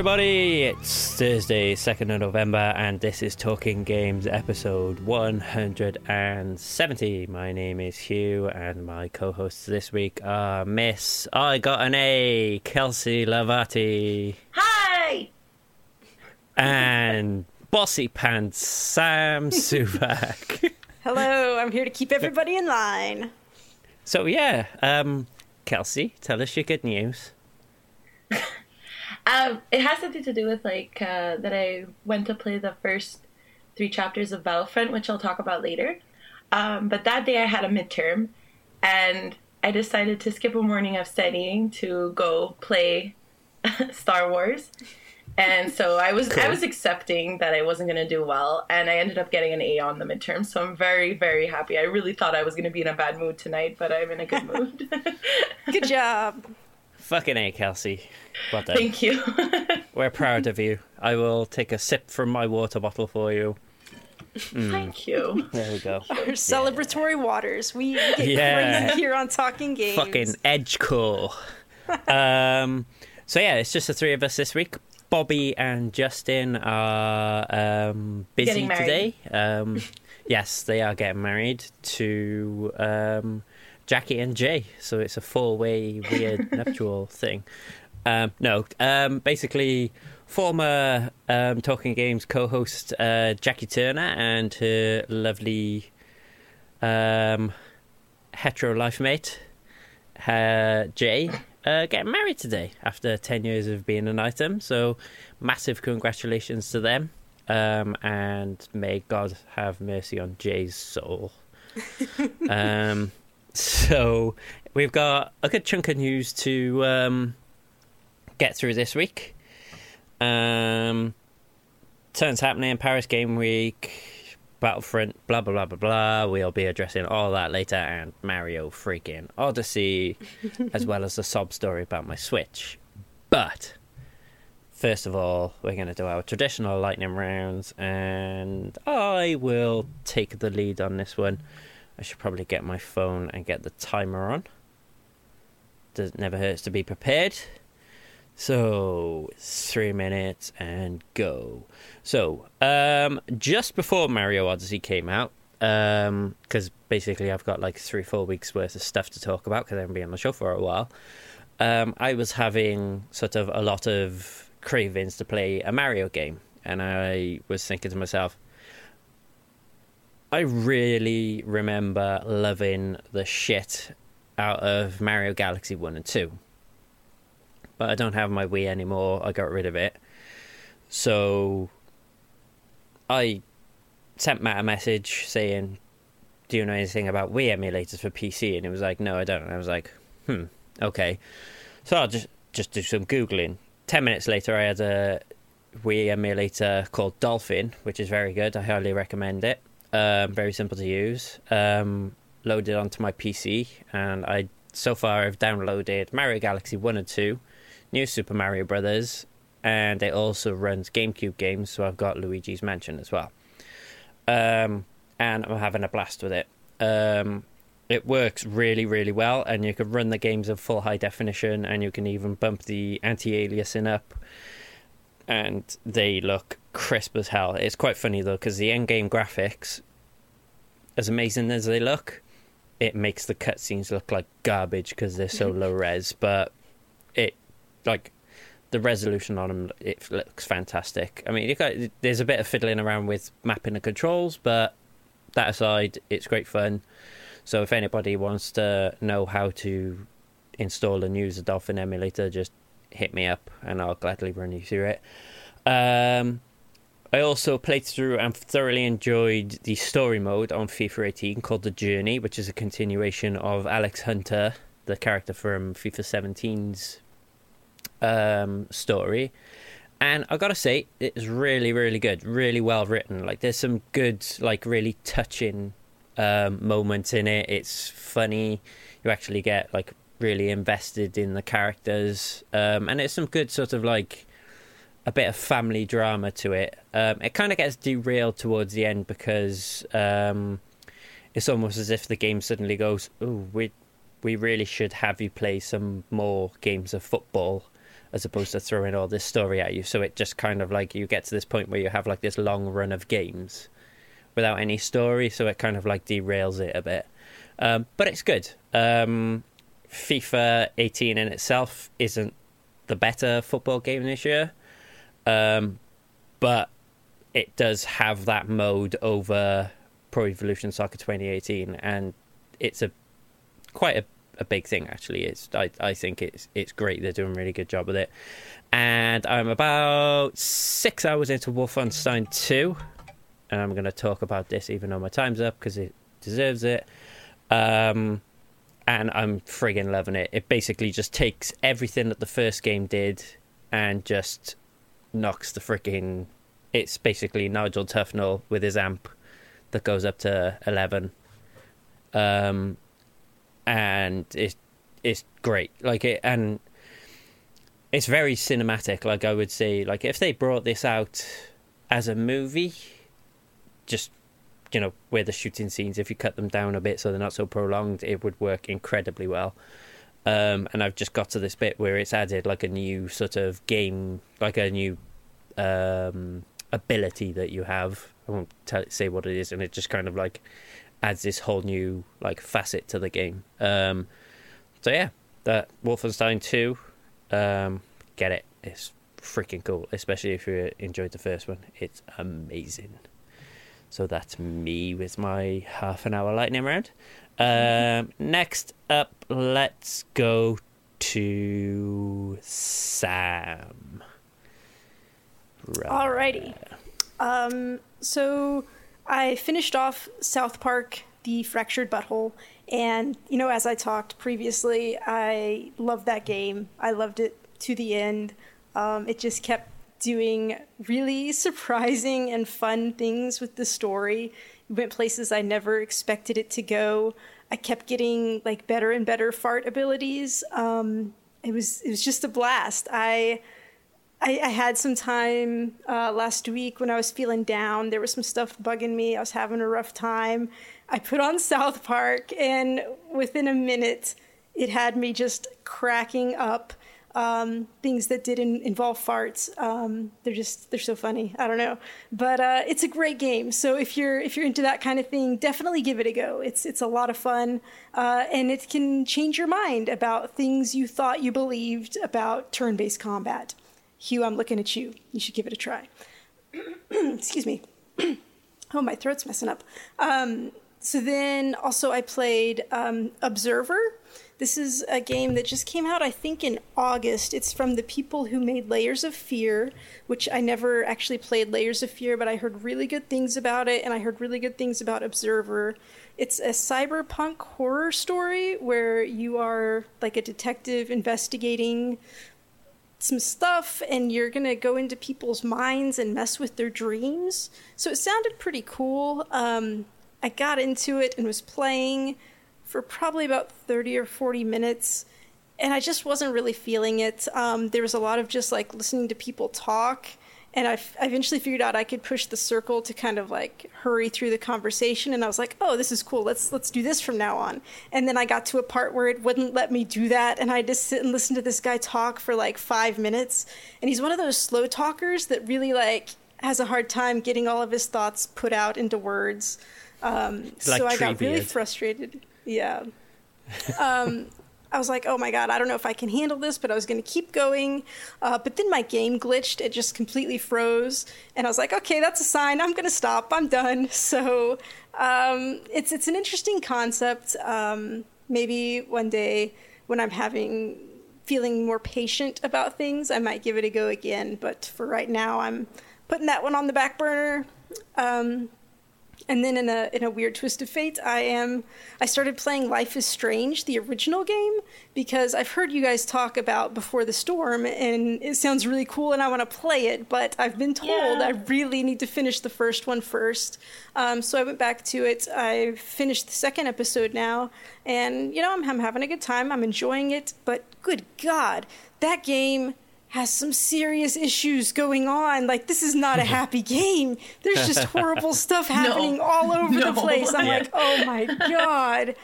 everybody. It's Thursday, 2nd of November, and this is Talking Games episode 170. My name is Hugh, and my co hosts this week are Miss I Got an A, Kelsey Lavati, Hi! and Bossy Pants, Sam Suvak. Hello, I'm here to keep everybody in line. so, yeah, um, Kelsey, tell us your good news. Um, it has something to do with like uh, that I went to play the first three chapters of Battlefront, which I'll talk about later. Um, but that day I had a midterm, and I decided to skip a morning of studying to go play Star Wars. And so I was I was accepting that I wasn't going to do well, and I ended up getting an A on the midterm. So I'm very very happy. I really thought I was going to be in a bad mood tonight, but I'm in a good mood. Good job. Fucking A, Kelsey. Well done. Thank you. We're proud of you. I will take a sip from my water bottle for you. Thank you. There we go. Our celebratory waters. We get Yeah. crazy here on Talking Games. fucking edge core. um, so yeah, it's just the three of us this week. Bobby and Justin are um, busy today. Um, yes, they are getting married to um, Jackie and Jay. So it's a four-way weird nuptial thing. Um, no, um, basically, former um, Talking Games co-host uh, Jackie Turner and her lovely um, hetero life mate uh, Jay uh, getting married today after 10 years of being an item. So, massive congratulations to them. Um, and may God have mercy on Jay's soul. um, so, we've got a good chunk of news to um, get through this week. Um, turns happening Paris Game Week, Battlefront, blah blah blah blah blah. We'll be addressing all that later, and Mario freaking Odyssey, as well as the sob story about my Switch. But first of all, we're going to do our traditional lightning rounds, and I will take the lead on this one. I should probably get my phone and get the timer on. Does never hurts to be prepared. So three minutes and go. So um, just before Mario Odyssey came out, because basically I've got like three, four weeks worth of stuff to talk about because I haven't been on the show for a while. Um, I was having sort of a lot of cravings to play a Mario game, and I was thinking to myself, I really remember loving the shit out of Mario Galaxy 1 and 2 but I don't have my Wii anymore. I got rid of it. So I sent Matt a message saying, Do you know anything about Wii emulators for PC? And it was like, No, I don't. And I was like, Hmm, okay. So I'll just just do some Googling. Ten minutes later I had a Wii emulator called Dolphin, which is very good. I highly recommend it. Um, very simple to use. Um, loaded onto my PC, and I so far I've downloaded Mario Galaxy One and Two, New Super Mario Brothers, and it also runs GameCube games. So I've got Luigi's Mansion as well. Um, and I'm having a blast with it. Um, it works really, really well, and you can run the games in full high definition, and you can even bump the anti-aliasing up, and they look crisp as hell. It's quite funny though, because the end-game graphics, as amazing as they look, it makes the cutscenes look like garbage because they're so low res. But it, like, the resolution on them, it looks fantastic. I mean, got there's a bit of fiddling around with mapping the controls, but that aside, it's great fun. So if anybody wants to know how to install and use a Dolphin emulator, just hit me up and I'll gladly run you through it. Um, I also played through and thoroughly enjoyed the story mode on FIFA 18 called The Journey, which is a continuation of Alex Hunter, the character from FIFA 17's um, story. And I gotta say, it's really, really good, really well written. Like, there's some good, like, really touching um, moments in it. It's funny. You actually get like really invested in the characters, um, and it's some good sort of like a bit of family drama to it. Um, it kind of gets derailed towards the end because um, it's almost as if the game suddenly goes, "Oh, we we really should have you play some more games of football." As opposed to throwing all this story at you. So it just kind of like you get to this point where you have like this long run of games without any story, so it kind of like derails it a bit. Um, but it's good. Um, FIFA 18 in itself isn't the better football game this year, um, but it does have that mode over Pro Evolution Soccer 2018, and it's a quite a, a big thing actually. It's I, I think it's it's great. They're doing a really good job with it, and I'm about six hours into Wolfenstein 2, and I'm going to talk about this even though my time's up because it deserves it. Um, and I'm friggin' loving it. It basically just takes everything that the first game did and just knocks the freaking. It's basically Nigel Tufnell with his amp that goes up to 11. Um, and it's it's great. Like it, and it's very cinematic. Like I would say, like if they brought this out as a movie, just you know where the shooting scenes, if you cut them down a bit so they're not so prolonged, it would work incredibly well. Um, and I've just got to this bit where it's added like a new sort of game, like a new um, ability that you have. I won't tell, say what it is, and it just kind of like adds this whole new like facet to the game. Um, so yeah, that Wolfenstein Two, um, get it. It's freaking cool, especially if you enjoyed the first one. It's amazing. So that's me with my half an hour lightning round. Um, next up, let's go to Sam. Right. Alrighty. Um, so I finished off South Park, The Fractured But Whole, and you know, as I talked previously, I loved that game. I loved it to the end. Um, it just kept doing really surprising and fun things with the story. It went places I never expected it to go. I kept getting like better and better fart abilities. Um, it was it was just a blast. I I, I had some time uh, last week when I was feeling down. There was some stuff bugging me. I was having a rough time. I put on South Park, and within a minute, it had me just cracking up. Um, things that didn't involve farts. Um, they're just they're so funny. I don't know, but uh, it's a great game. So if you're if you're into that kind of thing, definitely give it a go. It's it's a lot of fun, uh, and it can change your mind about things you thought you believed about turn-based combat. Hugh, I'm looking at you. You should give it a try. Excuse me. oh, my throat's messing up. Um, so then also I played um, Observer. This is a game that just came out, I think, in August. It's from the people who made Layers of Fear, which I never actually played Layers of Fear, but I heard really good things about it, and I heard really good things about Observer. It's a cyberpunk horror story where you are like a detective investigating some stuff and you're going to go into people's minds and mess with their dreams. So it sounded pretty cool. Um, I got into it and was playing for probably about 30 or 40 minutes and I just wasn't really feeling it. Um, there was a lot of just like listening to people talk and I, I eventually figured out I could push the circle to kind of like hurry through the conversation. And I was like oh this is cool. Let's let's do this from now on. And then I got to a part where it wouldn't let me do that. And I just sit and listen to this guy talk for like five minutes. And he's one of those slow talkers that really like has a hard time getting all of his thoughts put out into words. Um, like so I got really frustrated. Yeah. Um, I was like, oh my god, I don't know if I can handle this, but I was going to keep going. Uh, but then my game glitched; it just completely froze, and I was like, okay, that's a sign. I'm going to stop. I'm done. So um, it's it's an interesting concept. Um, maybe one day when I'm having feeling more patient about things, I might give it a go again. But for right now, I'm putting that one on the back burner. Um, and then in a in a weird twist of fate, I am I started playing Life is Strange, the original game, because I've heard you guys talk about Before the Storm, and it sounds really cool, and I want to play it. But I've been told Yeah. I really need to finish the first one first. Um, so I went back to it. I finished the second episode now, and you know I'm, I'm having a good time. I'm enjoying it. But good God, that game has some serious issues going on. Like this is not a happy game. There's just horrible stuff happening all over No. the place. I'm Yeah. like, oh my god.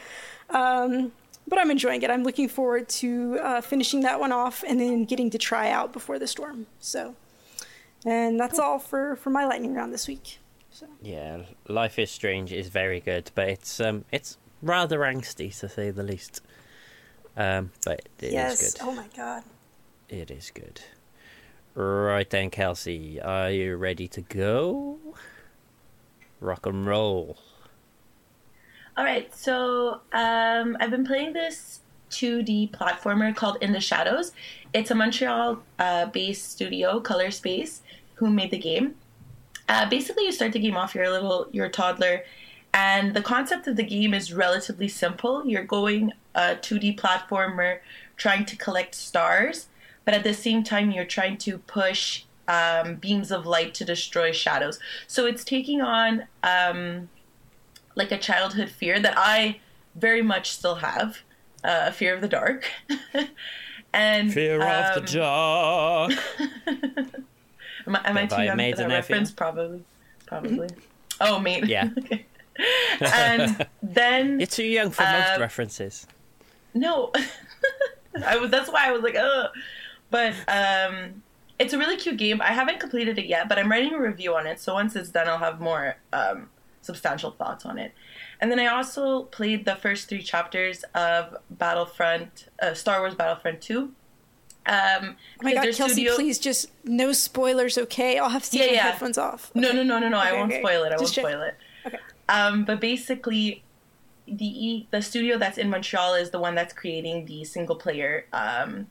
Um, but I'm enjoying it. I'm looking forward to uh, finishing that one off and then getting to try out before the storm. So, and that's all for for my lightning round this week. So. Yeah, Life is Strange is very good, but it's um it's rather angsty to say the least. Um, but it yes. is good. Oh my god. It is good. Right then, Kelsey, are you ready to go? Rock and roll. All right, so um, I've been playing this 2D platformer called In the Shadows. It's a Montreal uh, based studio, Color Space, who made the game. Uh, basically, you start the game off, you're a little, you're a toddler, and the concept of the game is relatively simple. You're going a 2D platformer trying to collect stars, but at the same time, you're trying to push um, beams of light to destroy shadows. So it's taking on. Um, like a childhood fear that I very much still have uh, a fear of the dark. and Fear of the um, dark. Am I, am I too young for Maiden that Nephew. reference? Probably. Probably. Oh, mate. Yeah. okay. And then You're too young for most Uh, references. no, I was. That's why I was like, ugh. But um, it's a really cute game. I haven't completed it yet, but I'm writing a review on it. So once it's done, I'll have more um, substantial thoughts on it. And then I also played the first three chapters of Battlefront, uh, Star Wars Battlefront Two. Um, Oh my god, Kelsey, studio- please just no spoilers, okay? I'll have to take Yeah, my headphones off. No, no, no, no, no. I won't okay. spoil it. I won't check- spoil it. Okay. Um, but basically, the the studio that's in Montreal is the one that's creating the single player um,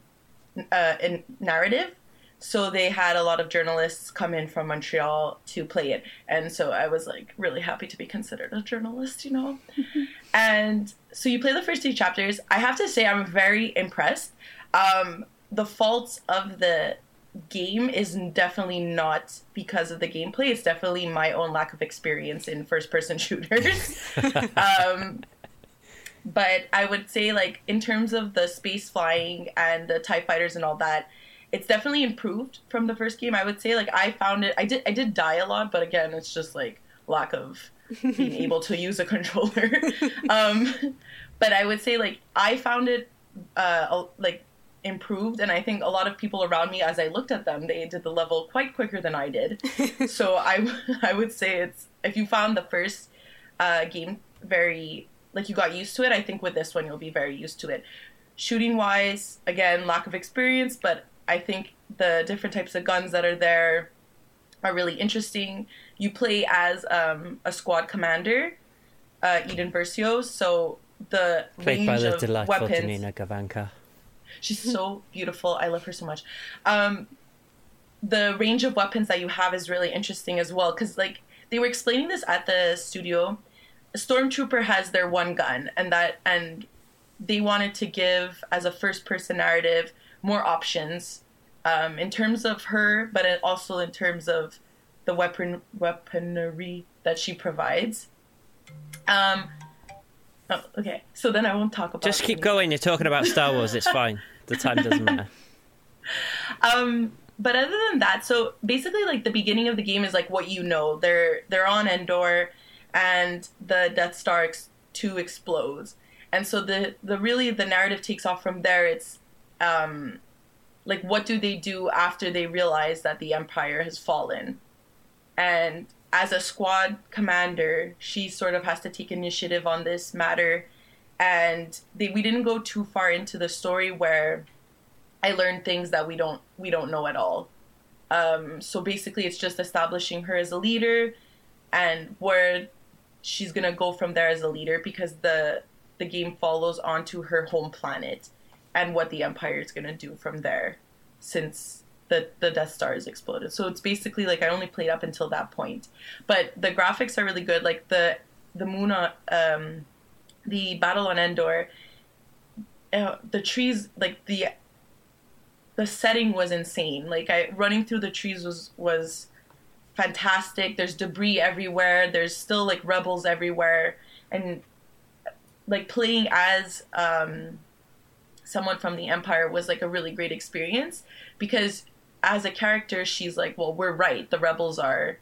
uh, in narrative. So they had a lot of journalists come in from Montreal to play it, and so I was like really happy to be considered a journalist, you know. and so you play the first two chapters. I have to say, I'm very impressed. Um, the faults of the game is definitely not because of the gameplay. It's definitely my own lack of experience in first person shooters. um, but I would say, like, in terms of the space flying and the TIE fighters and all that, it's definitely improved from the first game. I would say, like, I found it, I did, I did die a lot, but again, it's just like lack of being able to use a controller. um, but I would say, like, I found it, uh, like, improved and i think a lot of people around me as i looked at them they did the level quite quicker than i did so i i would say it's if you found the first uh, game very like you got used to it i think with this one you'll be very used to it shooting wise again lack of experience but i think the different types of guns that are there are really interesting you play as um, a squad commander uh, Iden Versio so the Played range by the of delightful weapons Janina Gavankar. She's so beautiful. I love her so much. Um, the range of weapons that you have is really interesting as well because, like, they were explaining this at the studio. Stormtrooper has their one gun, and that and they wanted to give as a first-person narrative more options um, in terms of her, but also in terms of the weapon weaponry that she provides. Um. Oh, okay. So then I won't talk about. Just keep going. You're talking about Star Wars. It's fine. The time doesn't matter. Um, but other than that, so basically, like the beginning of the game is like what you know. They're they're on Endor, and the Death Star ex- two explodes, and so the the really the narrative takes off from there. It's um, like what do they do after they realize that the Empire has fallen, and as a squad commander, she sort of has to take initiative on this matter. And they, we didn't go too far into the story where I learned things that we don't we don't know at all. Um, so basically, it's just establishing her as a leader, and where she's gonna go from there as a leader because the the game follows onto her home planet and what the Empire is gonna do from there, since the the Death Star has exploded. So it's basically like I only played up until that point, but the graphics are really good. Like the the moon on um, the battle on Endor. Uh, the trees like the the setting was insane. Like I running through the trees was was fantastic. There's debris everywhere. There's still like rebels everywhere, and like playing as um, someone from the Empire was like a really great experience because as a character, she's like, well, we're right. The rebels are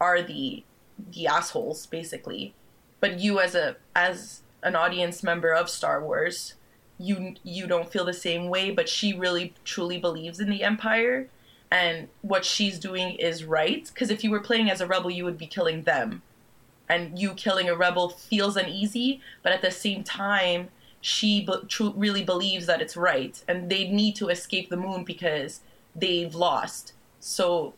are the the assholes basically, but you as a as an audience member of Star Wars you you don't feel the same way, but she really truly believes in the Empire and what she's doing is right. Because if you were playing as a rebel, you would be killing them, and you killing a rebel feels uneasy, but at the same time, she be- tr- really believes that it's right, and they need to escape the moon because they've lost. So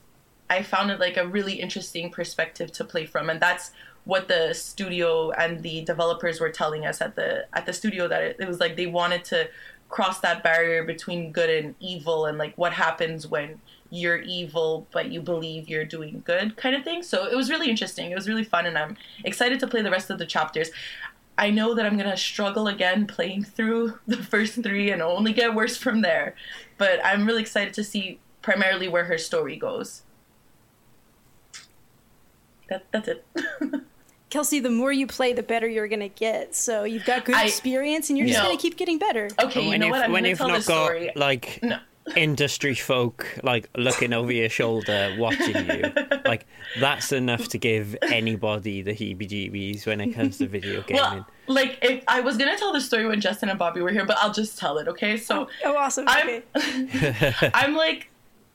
I found it like a really interesting perspective to play from, and that's what the studio and the developers were telling us at the at the studio that it, it was like they wanted to cross that barrier between good and evil and like what happens when you're evil but you believe you're doing good kind of thing. So it was really interesting. It was really fun and i'm excited to play the rest of the chapters. I know that i'm going to struggle again playing through the first three and only get worse from there but i'm really excited to see primarily where her story goes. That, that's it. Kelsey, the more you play, the better you're going to get. So you've got good I- experience, and you're just going to keep getting better. okay you when know you've, what? I'm when going to you've tell not this got story. like no industry folk like looking over your shoulder watching you, like that's enough to give anybody the heebie-jeebies when it comes to video gaming. well like if i was going to tell the story when justin and bobby were here but i'll just tell it okay so Oh, oh awesome. I'm Okay. I'm like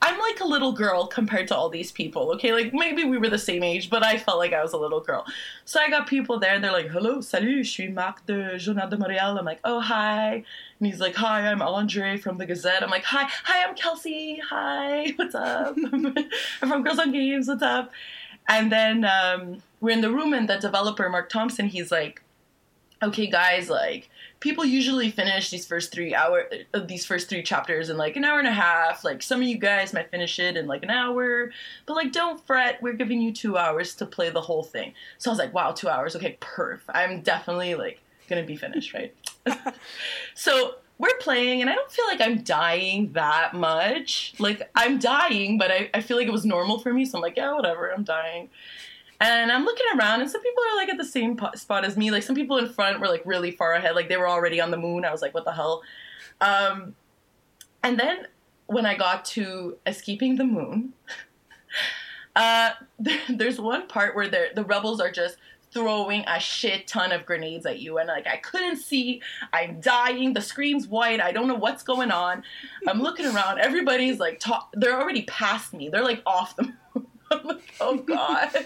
I'm like a little girl compared to all these people, okay? Like maybe we were the same age, but I felt like I was a little girl. So I got people there, and they're like, "Hello, salut, je suis Marc de Journal de Montréal." I'm like, "Oh, hi." And he's like, "Hi, I'm Andre from the Gazette." I'm like, "Hi, hi, I'm Kelsey. Hi, what's up? I'm from Girls on Games. What's up?" And then um, we're in the room, and the developer Mark Thompson, he's like, okay guys like people usually finish these first three hour uh, these first three chapters in like an hour and a half. Like some of you guys might finish it in like an hour. But like don't fret. We're giving you two hours to play the whole thing. So i was like wow two hours. Okay perf. I'm definitely like gonna be finished right? So we're playing and i don't feel like i'm dying that much. Like i'm dying but I, I feel like it was normal for me. So i'm like yeah whatever. I'm dying and I'm looking around, and some people are like at the same spot as me. Like some people in front were like really far ahead, like they were already on the moon. I was like, what the hell? Um, and then when I got to escaping the moon, uh, there, there's one part where the rebels are just throwing a shit ton of grenades at you. And like I couldn't see. I'm dying. The screen's white. I don't know what's going on. I'm looking around. Everybody's like they're already past me. They're like off the moon. I'm like oh god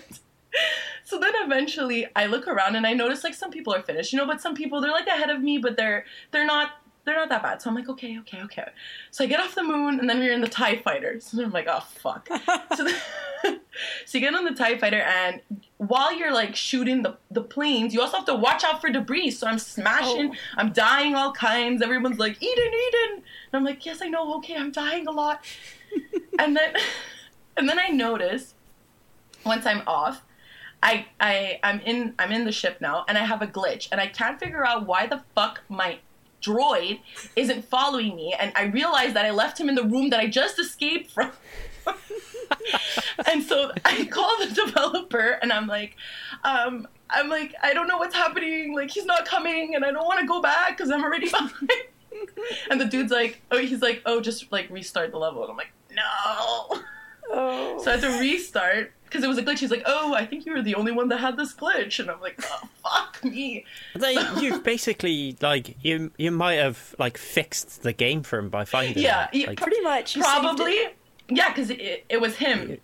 so then eventually I look around and I notice like some people are finished, you know, but some people they're like ahead of me, but they're they're not they're not that bad. So I'm like, okay, okay, okay. So I get off the moon and then we're in the TIE fighters. And I'm like, oh fuck. so, then, so you get on the TIE fighter and while you're like shooting the, the planes, you also have to watch out for debris. So I'm smashing, Oh. I'm dying all kinds. Everyone's like, Iden, Iden. And I'm like, yes, I know, okay, I'm dying a lot. and then and then I notice once I'm off, I I I'm in I'm in the ship now and I have a glitch and I can't figure out why the fuck my droid isn't following me and I realize that I left him in the room that I just escaped from. and so I call the developer and I'm like, um, I'm like, I don't know what's happening. Like he's not coming and I don't want to go back because I'm already behind. and the dude's like, oh, he's like, oh, just like restart the level. And I'm like, no. Oh. So I had to restart because it was a glitch. He's like, "Oh, I think you were the only one that had this glitch," and I'm like, "Oh, fuck me." They, you've basically like you you might have like fixed the game for him by finding Yeah, it. yeah, Like, Pretty much. you Probably, it. yeah, because it, it was him,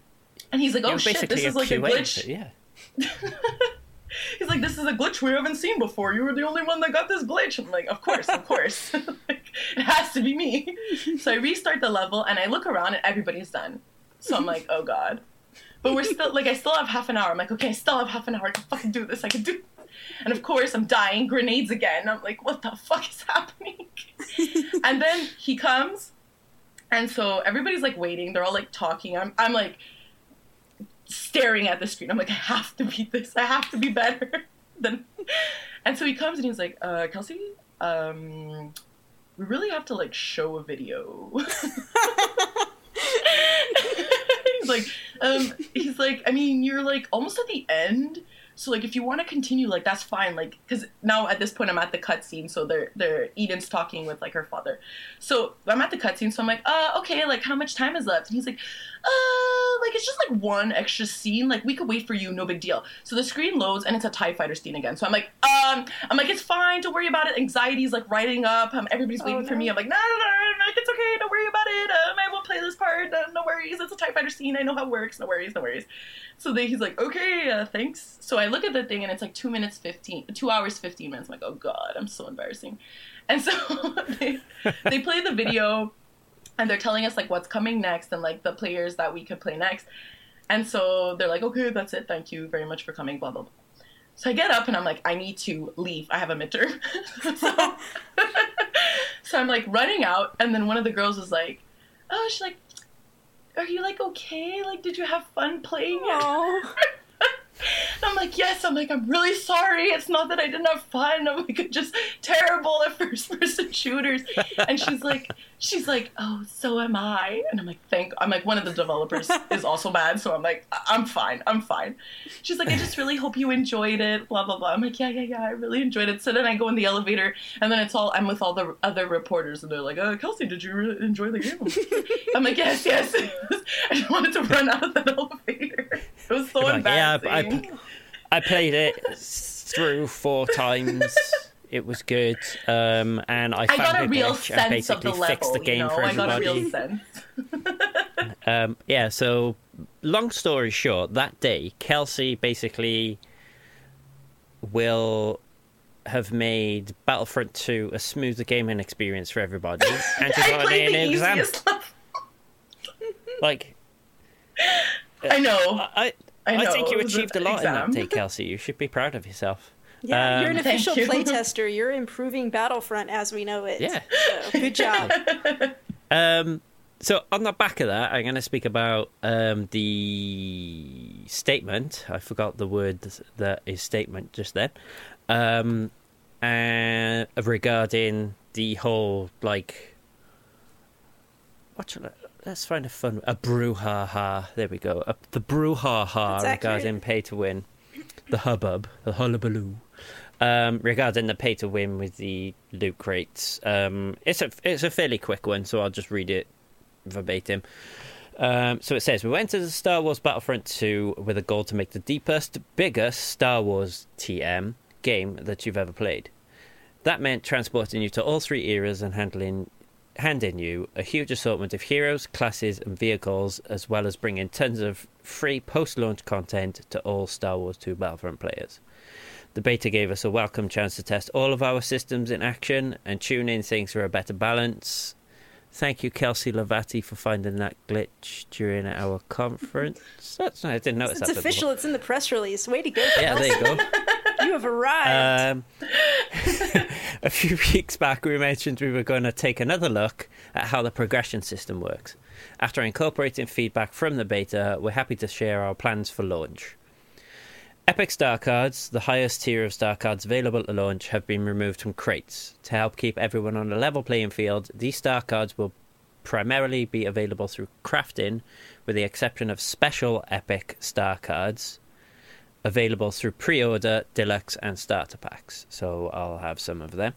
and he's like, you're "Oh shit, this is a like a glitch." Yeah. He's like, "This is a glitch we haven't seen before. You were the only one that got this glitch." I'm like, "Of course, of course, like, it has to be me." So I restart the level, and I look around, and everybody's done. So I'm like, "Oh god." But we're still like I still have half an hour. I'm like, okay, I still have half an hour to fucking do this. I can do this. And of course I'm dying, grenades again. I'm like, what the fuck is happening? and then he comes and so everybody's like waiting, they're all like talking. I'm I'm like staring at the screen. I'm like, I have to beat this. I have to be better. then and so he comes and he's like, uh, Kelsey, um we really have to like show a video. He's like, um, he's like, I mean, you're like almost at the end, So like if you want to continue, like that's fine. Like because now at this point I'm at the cutscene, so they're they're Iden's talking with like her father. So I'm at the cutscene, so I'm like, uh, okay, like how much time is left? And he's like, uh, like it's just like one extra scene. Like we could wait for you, no big deal. So the screen loads and it's a Tie Fighter scene again. So I'm like, um, I'm like, it's fine, don't worry about it. Anxiety's like riding up. Um, everybody's Oh, waiting for me. I'm like, no, no, no, no, like it's okay, don't worry about it. Um, I won't play this part. Uh, no worries, it's a Tie Fighter scene. I know how it works. No worries, no worries. So then he's like, okay, uh, thanks. So I look at the thing and it's like two minutes fifteen, two hours fifteen minutes. I'm like, oh god, I'm so embarrassing. And so they they play the video and they're telling us like what's coming next and like the players that we could play next. And so they're like, okay, that's it. Thank you very much for coming. Blah blah blah. So I get up and I'm like, I need to leave. I have a midterm. so, so I'm like running out, and then one of the girls is like, oh, she's like, are you like okay? Like, did you have fun playing? I'm like, yes. I'm like, I'm really sorry. It's not that I didn't have fun. I'm like, I'm just terrible at first person shooters. And she's like, she's like, oh, so am I. And I'm like, thank. I'm like, one of the developers is also bad, so I'm like, I'm fine. I'm fine. She's like, I just really hope you enjoyed it. Blah blah blah. I'm like, yeah, yeah, yeah. I really enjoyed it. So then I go in the elevator, and then it's all I'm with all the other reporters, and they're like, uh, Kelsey, did you really enjoy the game? I'm like, yes, yes. I just wanted to run out of that elevator. It was so You're like, yeah, I, embarrassing. I, I played it through four times. It was good, um, and I I found got a real glitch and sense of basically the level. fixed the game you know? for I got a everybody. real sense. Um, yeah, so long story short, that day, Kelsey basically will have made Battlefront 2 a smoother gaming experience for everybody. And she's played an the exam. Like, I know. I, I I, know. think you it was an achieved a lot exam. in that day, Kelsey. You should be proud of yourself. Yeah, you're an Um, official you. playtester. You're improving Battlefront as we know it. Yeah. So, good job. Um, so on the back of that, I'm going to speak about um, the statement. I forgot the word that is statement just then. Um, and regarding the whole like, what should I, let's find a fun a brouhaha. There we go. A, the brouhaha That's accurate. regarding pay to win, the hubbub, the hullabaloo. Um, regarding the pay to win with the loot crates, um, it's a it's a fairly quick one, so I'll just read it verbatim. Um, so it says, We went to the Star Wars Battlefront 2 with a goal to make the deepest, biggest Star Wars TM game that you've ever played. That meant transporting you to all three eras and handling, handing you a huge assortment of heroes, classes, and vehicles, as well as bringing tons of free post launch content to all Star Wars 2 Battlefront players. The beta gave us a welcome chance to test all of our systems in action and tune in things for a better balance. Thank you, Kelsey Lavati, for finding that glitch during our conference. That's I didn't notice It's that. official. It's in the press release. Way to go. before. Yeah, there you go. You have arrived. Um, a few weeks back, we mentioned we were going to take another look at how the progression system works. After incorporating feedback from the beta, we're happy to share our plans for launch. Epic Star Cards, the highest tier of Star Cards available at launch, have been removed from crates. To help keep everyone on a level playing field, these Star Cards will primarily be available through crafting, with the exception of special Epic Star Cards available through pre-order, deluxe, and starter packs. So I'll have some of them.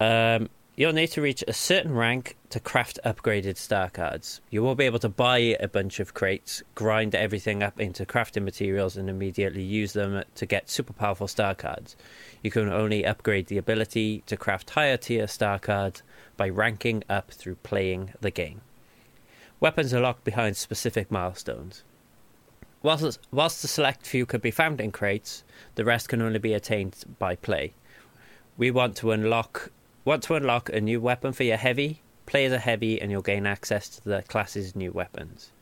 Um, you'll need to reach a certain rank to craft upgraded star cards. You will be able to buy a bunch of crates, grind everything up into crafting materials, and immediately use them to get super powerful star cards. You can only upgrade the ability to craft higher tier star cards by ranking up through playing the game. Weapons are locked behind specific milestones. Whilst, whilst the select few can be found in crates, the rest can only be attained by play. We want to unlock want to unlock a new weapon for your heavy. Play as a heavy, and you'll gain access to the class's new weapons.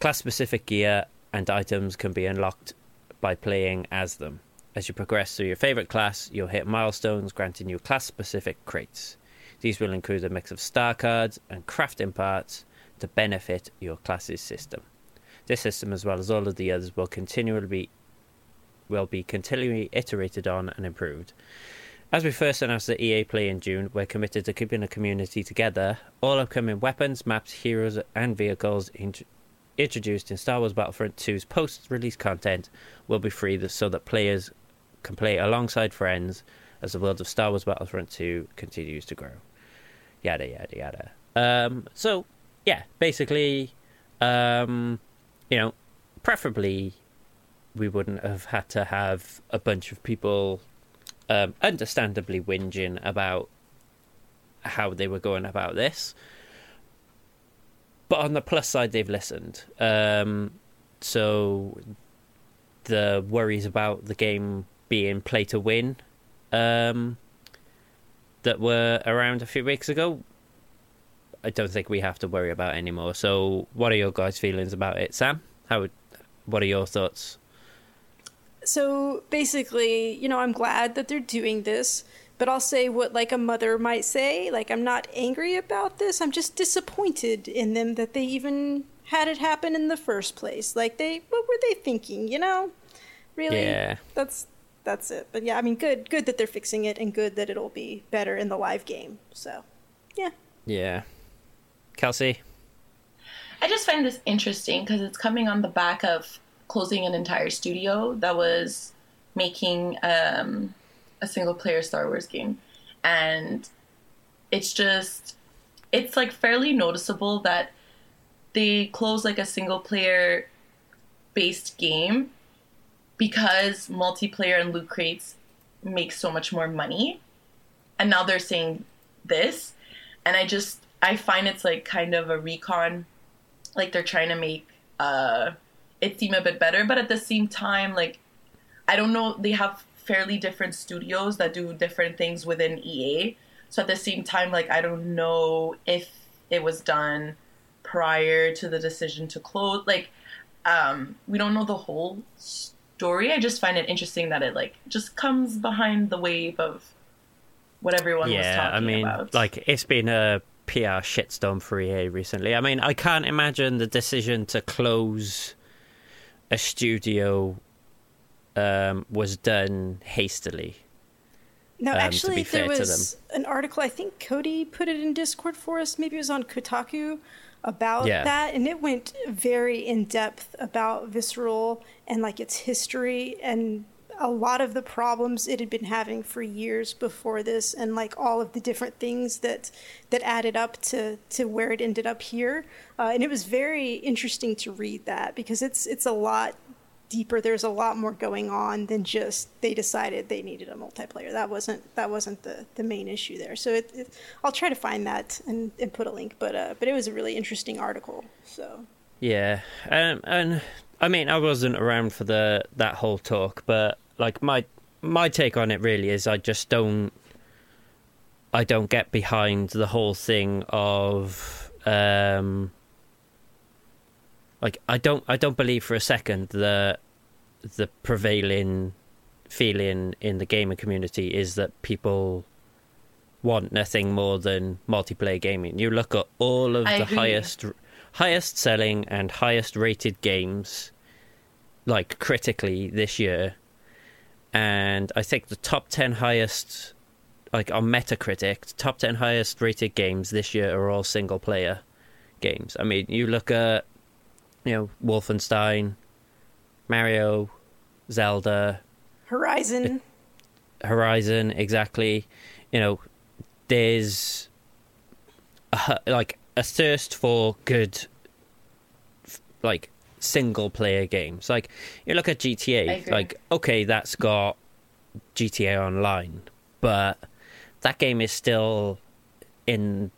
Class specific gear and items can be unlocked by playing as them. As you progress through your favorite class, you'll hit milestones granting you class specific crates. These will include a mix of star cards and crafting parts to benefit your class's system. This system, as well as all of the others, will continually be will be continually iterated on and improved. As we first announced at EA Play in June, we're committed to keeping the community together. All upcoming weapons, maps, heroes, and vehicles int- introduced in Star Wars Battlefront 2's post-release content will be free so that players can play alongside friends as the world of Star Wars Battlefront 2 continues to grow. Yada yada yada. Um, so yeah, basically, um, you know, preferably we wouldn't have had to have a bunch of people um, understandably whinging about how they were going about this. But on the plus side, they've listened. Um, so the worries about the game being play to win um, that were around a few weeks ago, I don't think we have to worry about anymore. So, what are your guys' feelings about it, Sam? How? What are your thoughts? So basically, you know, I'm glad that they're doing this, but I'll say what like a mother might say. Like, I'm not angry about this. I'm just disappointed in them that they even had it happen in the first place. Like, they what were they thinking? You know, really? Yeah. That's that's it. But yeah, I mean, good good that they're fixing it, and good that it'll be better in the live game. So, yeah. Yeah. Kelsey. I just find this interesting because it's coming on the back of closing an entire studio that was making um, a single player Star Wars game. And it's just, it's like fairly noticeable that they close like a single player based game because multiplayer and loot crates make so much more money. And now they're saying this. And I just, I find it's like kind of a recon. Like they're trying to make uh, it seem a bit better, but at the same time, like I don't know, they have fairly different studios that do different things within EA. So at the same time, like I don't know if it was done prior to the decision to close. Like um, we don't know the whole story. I just find it interesting that it like just comes behind the wave of what everyone was Yeah, talking I mean, about. like it's been a PR shitstorm for EA recently. I mean, I can't imagine the decision to close a studio um, was done hastily. No, um, actually, there was an article. I think Cody put it in Discord for us. Maybe it was on Kotaku about Yeah. that, and it went very in depth about Visceral and like its history and a lot of the problems it had been having for years before this, and like all of the different things that that added up to to where it ended up here. Uh, and it was very interesting to read that because it's it's a lot deeper. There's a lot more going on than just they decided they needed a multiplayer. That wasn't that wasn't the the main issue there. So it, it, i'll try to find that and, and put a link but uh but it was a really interesting article so. Yeah, um, and I mean, I wasn't around for the that whole talk, but like my my take on it really is, I just don't, I don't get behind the whole thing of, um, like I don't I don't believe for a second that the prevailing feeling in the gaming community is that people want nothing more than multiplayer gaming. You look at all of I the agree. highest highest selling and highest rated games like critically this year and I think the top 10 highest like on Metacritic, top 10 highest rated games this year are all single player games. I mean, you look at you know, Wolfenstein, Mario, Zelda, horizon Horizon, exactly. You know, there's a, like a thirst for good, like single player games. Like you look at GTA, like okay, that's got GTA Online, but that game is still in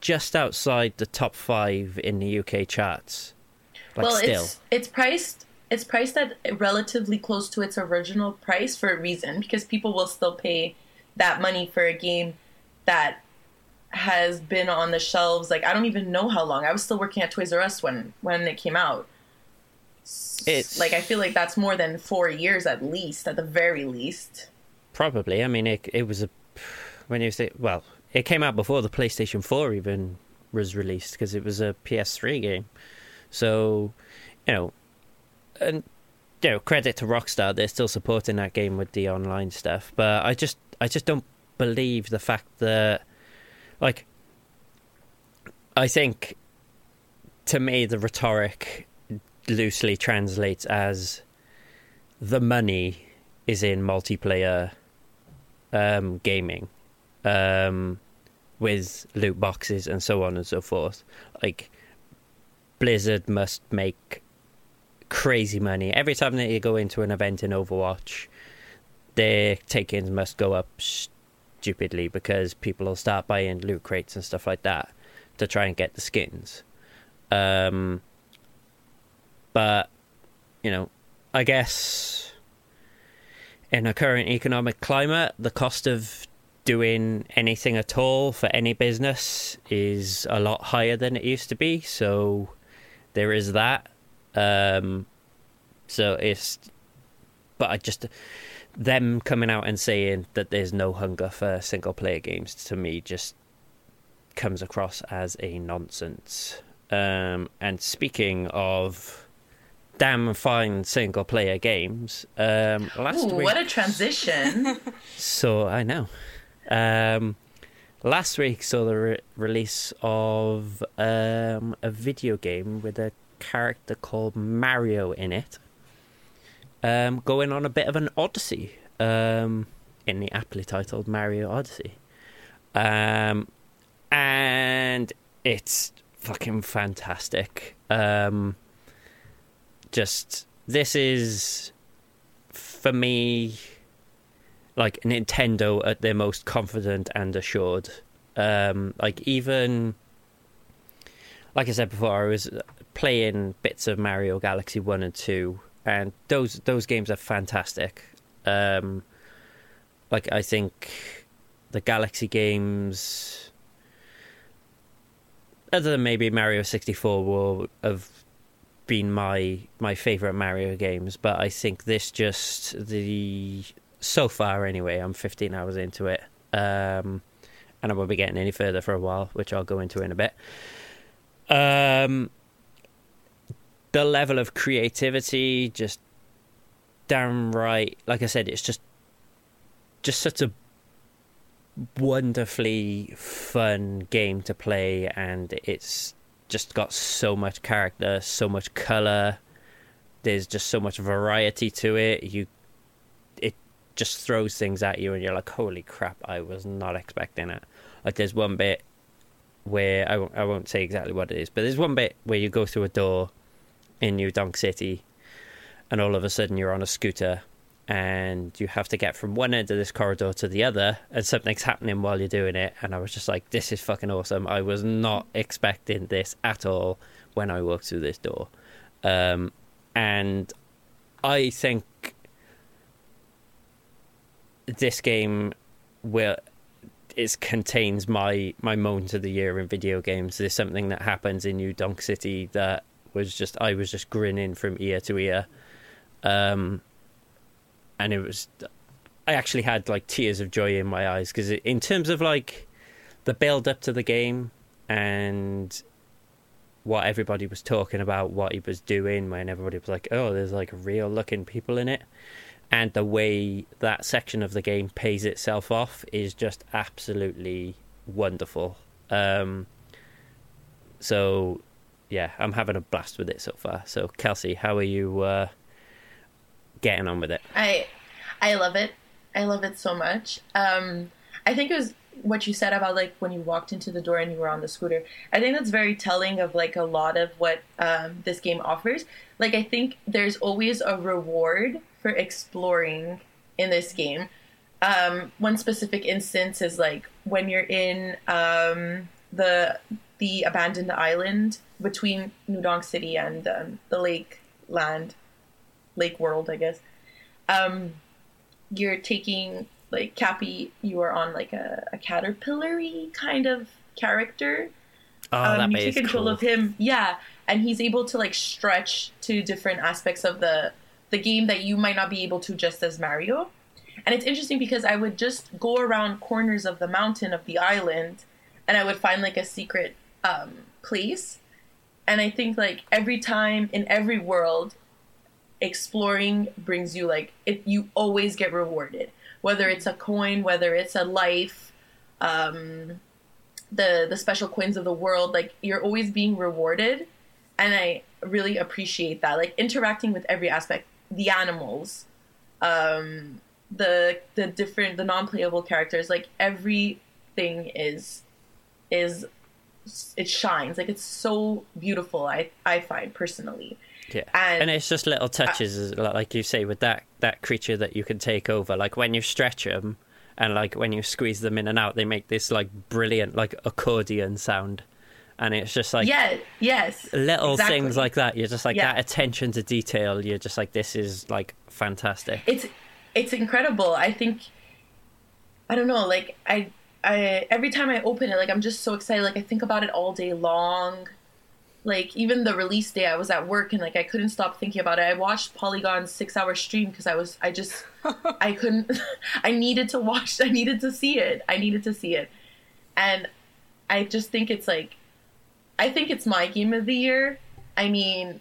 just outside the top five in the UK charts. Like well, still, it's it's priced it's priced at relatively close to its original price for a reason because people will still pay that money for a game that has been on the shelves like I don't even know how long. I was still working at Toys R Us when when it came out. It's- like I feel like that's more than 4 years at least at the very least. Probably. I mean, it it was a when you say well, it came out before the PlayStation Four even was released because it was a PS3 game. So, you know, and you know, credit to Rockstar, they're still supporting that game with the online stuff. But I just I just don't believe the fact that like I think to me, the rhetoric loosely translates as the money is in multiplayer um, gaming um, with loot boxes and so on and so forth. Like, Blizzard must make crazy money every time that you go into an event in Overwatch. Their take-ins must go up stupidly because people will start buying loot crates and stuff like that to try and get the skins. Um, but you know, I guess in a current economic climate, the cost of doing anything at all for any business is a lot higher than it used to be. So there is that. Um, so it's, but I just them coming out and saying that there's no hunger for single player games to me just comes across as a nonsense. Um, and speaking of damn fine single player games, um, last Ooh, week. what a transition! So I know. Um, last week saw the re- release of um, a video game with a character called Mario in it, um, going on a bit of an odyssey um, in the aptly titled Mario Odyssey. Um, and it's fucking fantastic. Um, just this is for me like Nintendo at their most confident and assured. Um, like even like I said before, I was playing bits of Mario Galaxy One and Two, and those those games are fantastic. Um, like I think the Galaxy games, other than maybe Mario sixty four, will have been my my favorite Mario games. But I think this just the so far anyway. I'm 15 hours into it, um, and I won't be getting any further for a while, which I'll go into in a bit. Um, the level of creativity, just damn right. Like I said, it's just just such a wonderfully fun game to play, and it's just got so much character, so much color. There's just so much variety to it. You, it just throws things at you, and you're like, "Holy crap! I was not expecting it." Like there's one bit where I won't, I won't say exactly what it is, but there's one bit where you go through a door in New Donk City, and all of a sudden you're on a scooter, and you have to get from one end of this corridor to the other, and something's happening while you're doing it. And I was just like, "This is fucking awesome!" I was not expecting this at all when I walked through this door, um, and I think this game will it contains my my moment of the year in video games. There's something that happens in New Donk City that was just I was just grinning from ear to ear, um, and it was I actually had like tears of joy in my eyes because in terms of like the build up to the game and what everybody was talking about, what he was doing, when everybody was like, "Oh, there's like real looking people in it." and the way that section of the game pays itself off is just absolutely wonderful. Um, so, yeah, I'm having a blast with it so far. So, Kelsey, how are you uh, getting on with it? I I love it. I love it so much. Um, I think it was what you said about like when you walked into the door and you were on the scooter. I think that's very telling of like a lot of what um, this game offers. Like I think there's always a reward for exploring in this game. Um, one specific instance is like when you're in um, the the abandoned island between New Donk City and um, the lake land, lake world, I guess. Um, you're taking like Cappy, you are on like a, a caterpillar kind of character. Oh, um, you take control cool. of him, yeah, and he's able to like stretch to different aspects of the the game that you might not be able to just as Mario. And it's interesting because I would just go around corners of the mountain of the island, and I would find like a secret um, place. And I think like every time in every world, exploring brings you like it. You always get rewarded, whether it's a coin, whether it's a life, um, the the special coins of the world. Like you're always being rewarded, and I really appreciate that. Like interacting with every aspect, the animals, um, the the different the non-playable characters, like everything is is it shines. Like it's so beautiful. I I find personally. Yeah, And- and, it's just little touches, like you say, with that that creature that you can take over. Like when you stretch them, and like when you squeeze them in and out, they make this like brilliant like accordion sound, and it's just like yeah. Yes. little exactly. things like that. You're just like Yeah. that attention to detail. You're just like this is like fantastic. it's it's incredible. I think I don't know, like I I every time I open it, like I'm just so excited. Like I think about it all day long. Like even the release day, I was at work and like I couldn't stop thinking about it. I watched Polygon's six hour stream because I was I just I couldn't I needed to watch I needed to see it. I needed to see it. And I just think it's like I think it's my game of the year. I mean,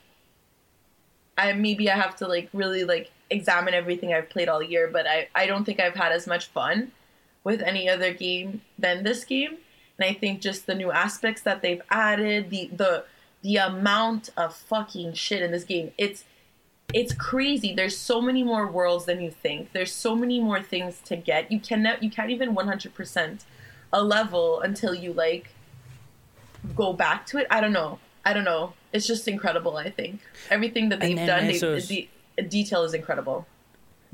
I maybe I have to like really like examine everything I've played all year, but I I don't think I've had as much fun with any other game than this game. And I think just the new aspects that they've added, the the the amount of fucking shit in this game, it's it's crazy. There's so many more worlds than you think. There's so many more things to get. You cannot you can't even 100% a level until you like go back to it. I don't know. I don't know. It's just incredible, I think. Everything that they've done, they, the detail is incredible.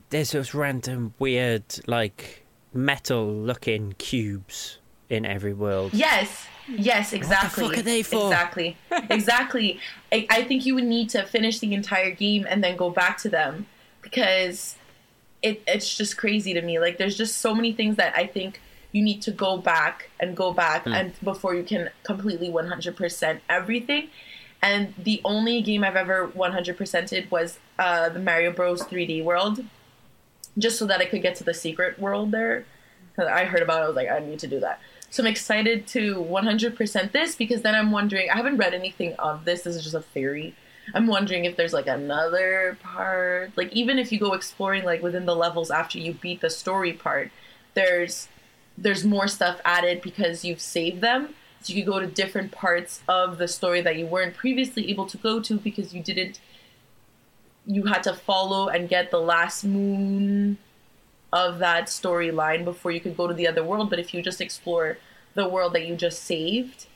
There's those random weird like metal looking cubes in every world. Yes. Yes, exactly. What the fuck are they for? Exactly. exactly. I, I think you would need to finish the entire game and then go back to them because it it's just crazy to me. Like there's just so many things that I think you need to go back and go back and before you can completely 100% everything. And the only game I've ever 100%ed was uh, the Mario Bros 3D World, just so that I could get to the secret world there. 'Cause I heard about it, I was like, I need to do that. So I'm excited to 100% this because then I'm wondering, I haven't read anything of this, this is just a theory. I'm wondering if there's like another part. Like, even if you go exploring like within the levels after you beat the story part, there's there's more stuff added because you've saved them. So you could go to different parts of the story that you weren't previously able to go to because you didn't you had to follow and get the last moon of that storyline before you could go to the other world. But if you just explore the world that you just saved,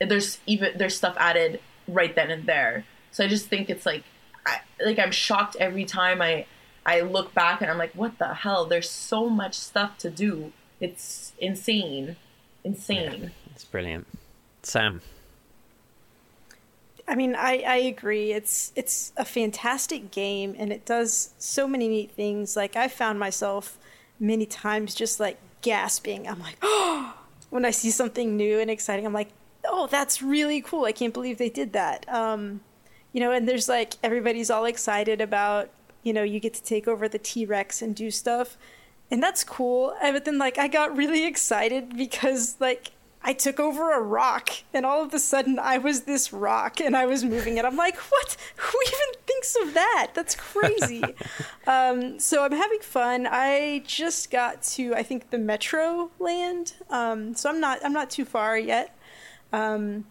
there's even there's stuff added right then and there. So I just think it's like, I, like I'm shocked every time I I look back and I'm like, what the hell? There's so much stuff to do. It's insane, insane. It's brilliant. Sam. I mean, I, I agree. It's it's a fantastic game, and it does so many neat things. Like I found myself many times just like gasping. I'm like, oh, when I see something new and exciting, I'm like, oh, that's really cool. I can't believe they did that. Um, you know, and there's like everybody's all excited about, you know, you get to take over the T Rex and do stuff, and that's cool. But then like I got really excited because like I took over a rock, and all of a sudden I was this rock, and I was moving it. I'm like, what? Who even thinks of that? That's crazy. um, so I'm having fun. I just got to I think the Metro Land, um, so I'm not I'm not too far yet. Um,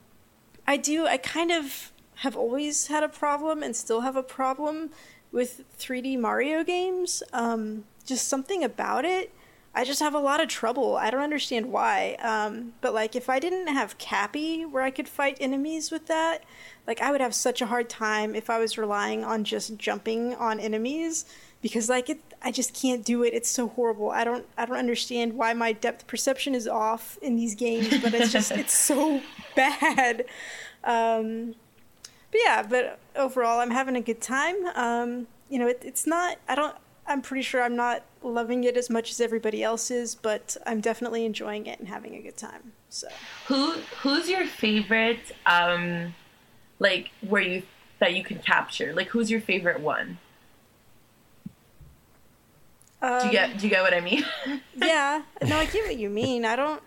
I do. I kind of have always had a problem, and still have a problem with 3D Mario games. Um, just something about it. I just have a lot of trouble. I don't understand why. Um, but like, if I didn't have Cappy where I could fight enemies with that, like I would have such a hard time if I was relying on just jumping on enemies because like it, I just can't do it. It's so horrible. I don't, I don't understand why my depth perception is off in these games, but it's just, it's so bad. Um, but yeah, but overall, I'm having a good time. Um, you know, it, it's not. I don't. I'm pretty sure I'm not loving it as much as everybody else is, but I'm definitely enjoying it and having a good time. So Who who's your favorite? Um, like where you that you can capture? Like who's your favorite one? um, Do you get do you get what I mean? yeah, no, I get what you mean. I don't.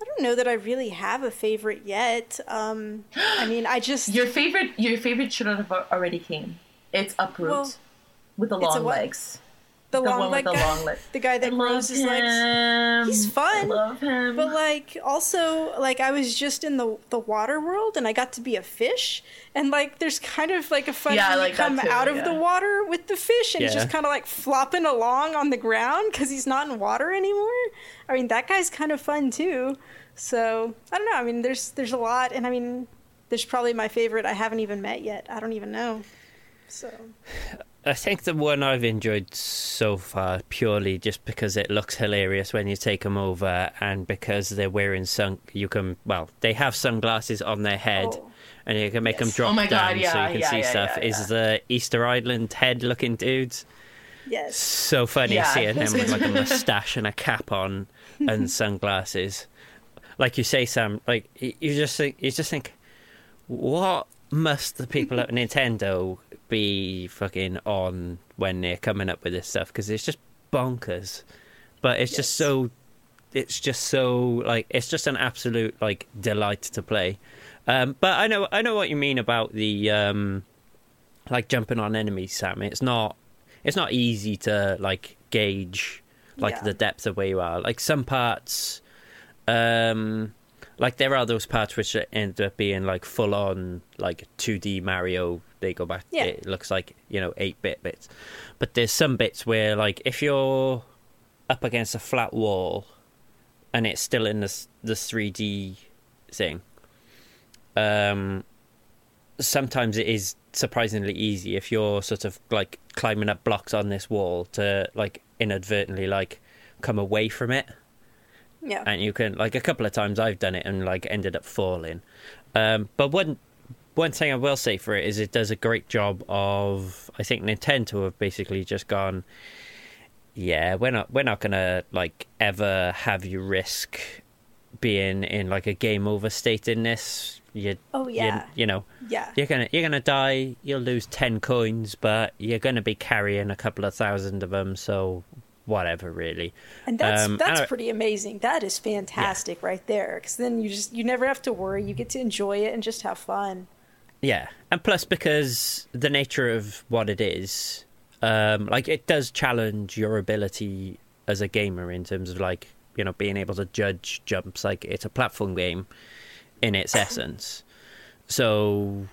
I don't know that I really have a favorite yet. Um, I mean, I just your favorite your favorite should have already came. It's Uproot Well, with the it's a long legs. the, The long one with leg the guy, long leg. the guy that I grows love his legs. He's fun, I love him. But like also like I was just in the the water world and I got to be a fish and like there's kind of like a fun Yeah, I when you like come too, out of the water with the fish and he's Yeah. just kind of like flopping along on the ground because he's not in water anymore. I mean that guy's kind of fun too. So I don't know. I mean there's there's a lot and I mean there's probably my favorite I haven't even met yet. I don't even know. So I think the one I've enjoyed so far purely just because it looks hilarious when you take them over, and because they're wearing sun. You can well, they have sunglasses on their head, Oh. and you can make them drop Oh my God, down yeah, so you can yeah, see yeah, stuff. Is the Easter Island head-looking dudes? yes. So funny seeing him with like a mustache and a cap on and sunglasses. Like you say, Sam. Like you just think you just think, what must the people at Nintendo be fucking on when they're coming up with this stuff? Because it's just bonkers. But it's just so. It's just so like it's just an absolute like delight to play. Um, but I know I know what you mean about the um, like jumping on enemies, Sam. It's not it's not easy to like gauge like Yeah. the depth of where you are. Like some parts, um, like there are those parts which end up being like full on like 2D Mario. They go back. Yeah. It looks like you know eight bit bits, but there's some bits where like if you're up against a flat wall and it's still in this the 3D thing. Um, sometimes it is surprisingly easy if you're sort of like climbing up blocks on this wall to like inadvertently like come away from it Yeah. and you can like a couple of times I've done it and like ended up falling. Um, but one one thing I will say for it is it does a great job of I think Nintendo have basically just gone yeah, we're not we're not gonna like ever have you risk being in like a game over state in this. You, Oh, you- yeah. you know, yeah. you're gonna you're gonna die. You'll lose ten coins, but you're gonna be carrying a couple of thousand of them. So whatever, really. And that's Um, that's pretty amazing. That is fantastic right there. Because then you just you never have to worry. You get to enjoy it and just have fun. Yeah, and plus because the nature of what it is, um, like it does challenge your ability as a gamer in terms of like you know being able to judge jumps. Like it's a platform game in its essence. So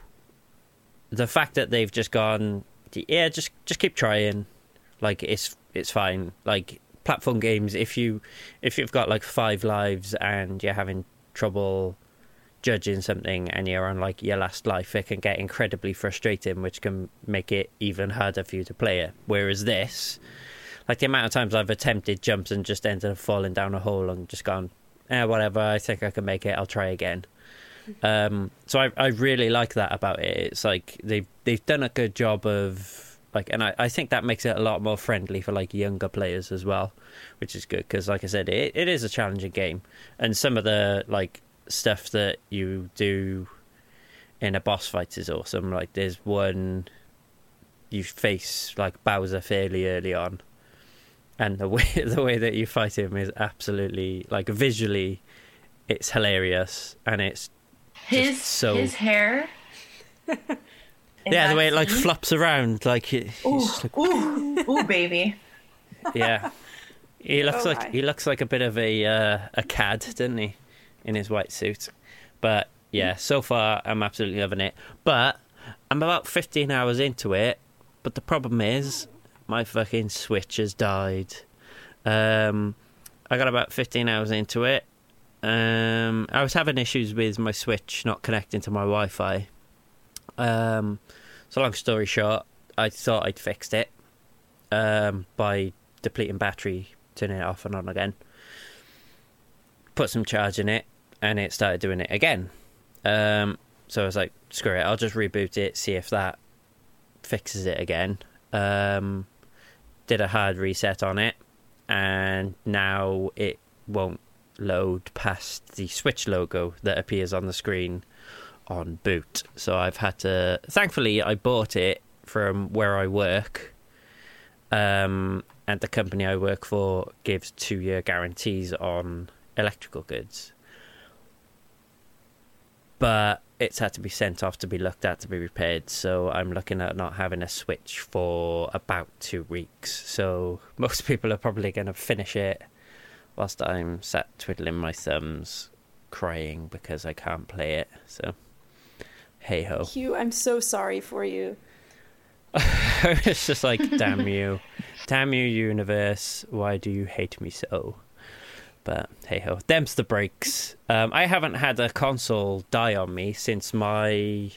the fact that they've just gone, yeah, just just keep trying. Like it's it's fine. Like platform games, if you if you've got like five lives and you're having trouble judging something and you're on like your last life, it can get incredibly frustrating, which can make it even harder for you to play it. Whereas this, like the amount of times I've attempted jumps and just ended up falling down a hole and just gone, eh, whatever, I think I can make it, I'll try again. Um, so I I really like that about it. It's like they've they've done a good job of like, and I, I think that makes it a lot more friendly for like younger players as well, which is good because like I said, it it is a challenging game, and some of the like stuff that you do in a boss fight is awesome. Like there's one you face like Bowser fairly early on, and the way the way that you fight him is absolutely like visually, it's hilarious and it's His so- his hair. yeah the way it like flops around like it, Ooh, just like, ooh, ooh, baby. yeah. He looks Oh like my. he looks like a bit of a uh, a cad, doesn't he, in his white suit? But yeah, so far I'm absolutely loving it. But I'm about 15 hours into it. But the problem is, my fucking Switch has died. Um, I got about 15 hours into it. Um, I was having issues with my Switch not connecting to my Wi-Fi. Um, so long story short, I thought I'd fixed it um, by depleting battery, turning it off and on again. Put some charge in it, and it started doing it again. Um, so I was like, screw it, I'll just reboot it, see if that fixes it again. Um, did a hard reset on it, and now it won't load past the Switch logo that appears on the screen on boot. So I've had to. Thankfully, I bought it from where I work, um, and the company I work for gives two-year guarantees on electrical goods. But it's had to be sent off to be looked at to be repaired. So I'm looking at not having a Switch for about two weeks. So most people are probably going to finish it whilst I'm sat twiddling my thumbs, crying because I can't play it. So hey ho. Hugh, I'm so sorry for you. it's just like, damn you. Damn you, universe. Why do you hate me so? But hey ho. Them's the breaks. Um, I haven't had a console die on me since my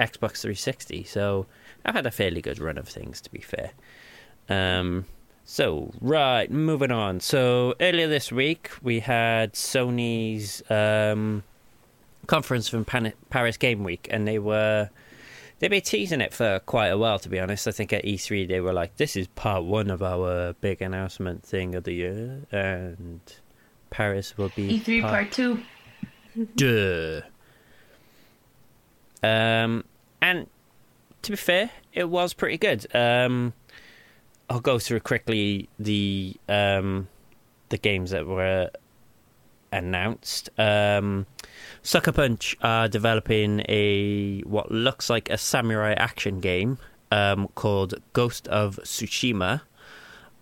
Xbox 360, so I've had a fairly good run of things, to be fair. Um, so, right, moving on. So, earlier this week, we had Sony's um, conference from Pan- Paris Game Week, and they were they've been teasing it for quite a while, to be honest. I think at E3 they were like, "This is part one of our big announcement thing of the year," and Paris will be E3 part, part two. Duh. Um, and to be fair, it was pretty good. Um, I'll go through quickly the um the games that were announced. Um, Sucker Punch are developing a what looks like a samurai action game um, called Ghost of Tsushima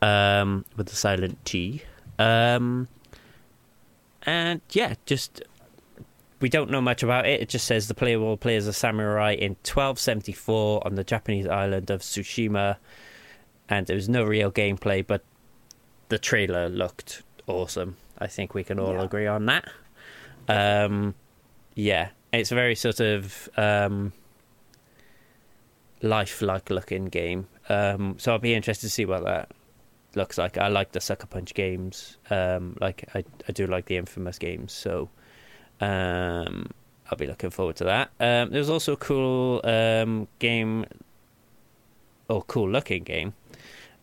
um, with the silent T. Um, and yeah, just we don't know much about it. It just says the player will play as a samurai in 1274 on the Japanese island of Tsushima, and there was no real gameplay, but the trailer looked awesome. I think we can all Yeah. agree on that. Um, yeah, it's a very sort of um, lifelike looking game. Um, so I'll be interested to see what that looks like. I like the Sucker Punch games. Um, like I, I do like the Infamous games. So um, I'll be looking forward to that. Um, there's also a cool um, game, or cool looking game.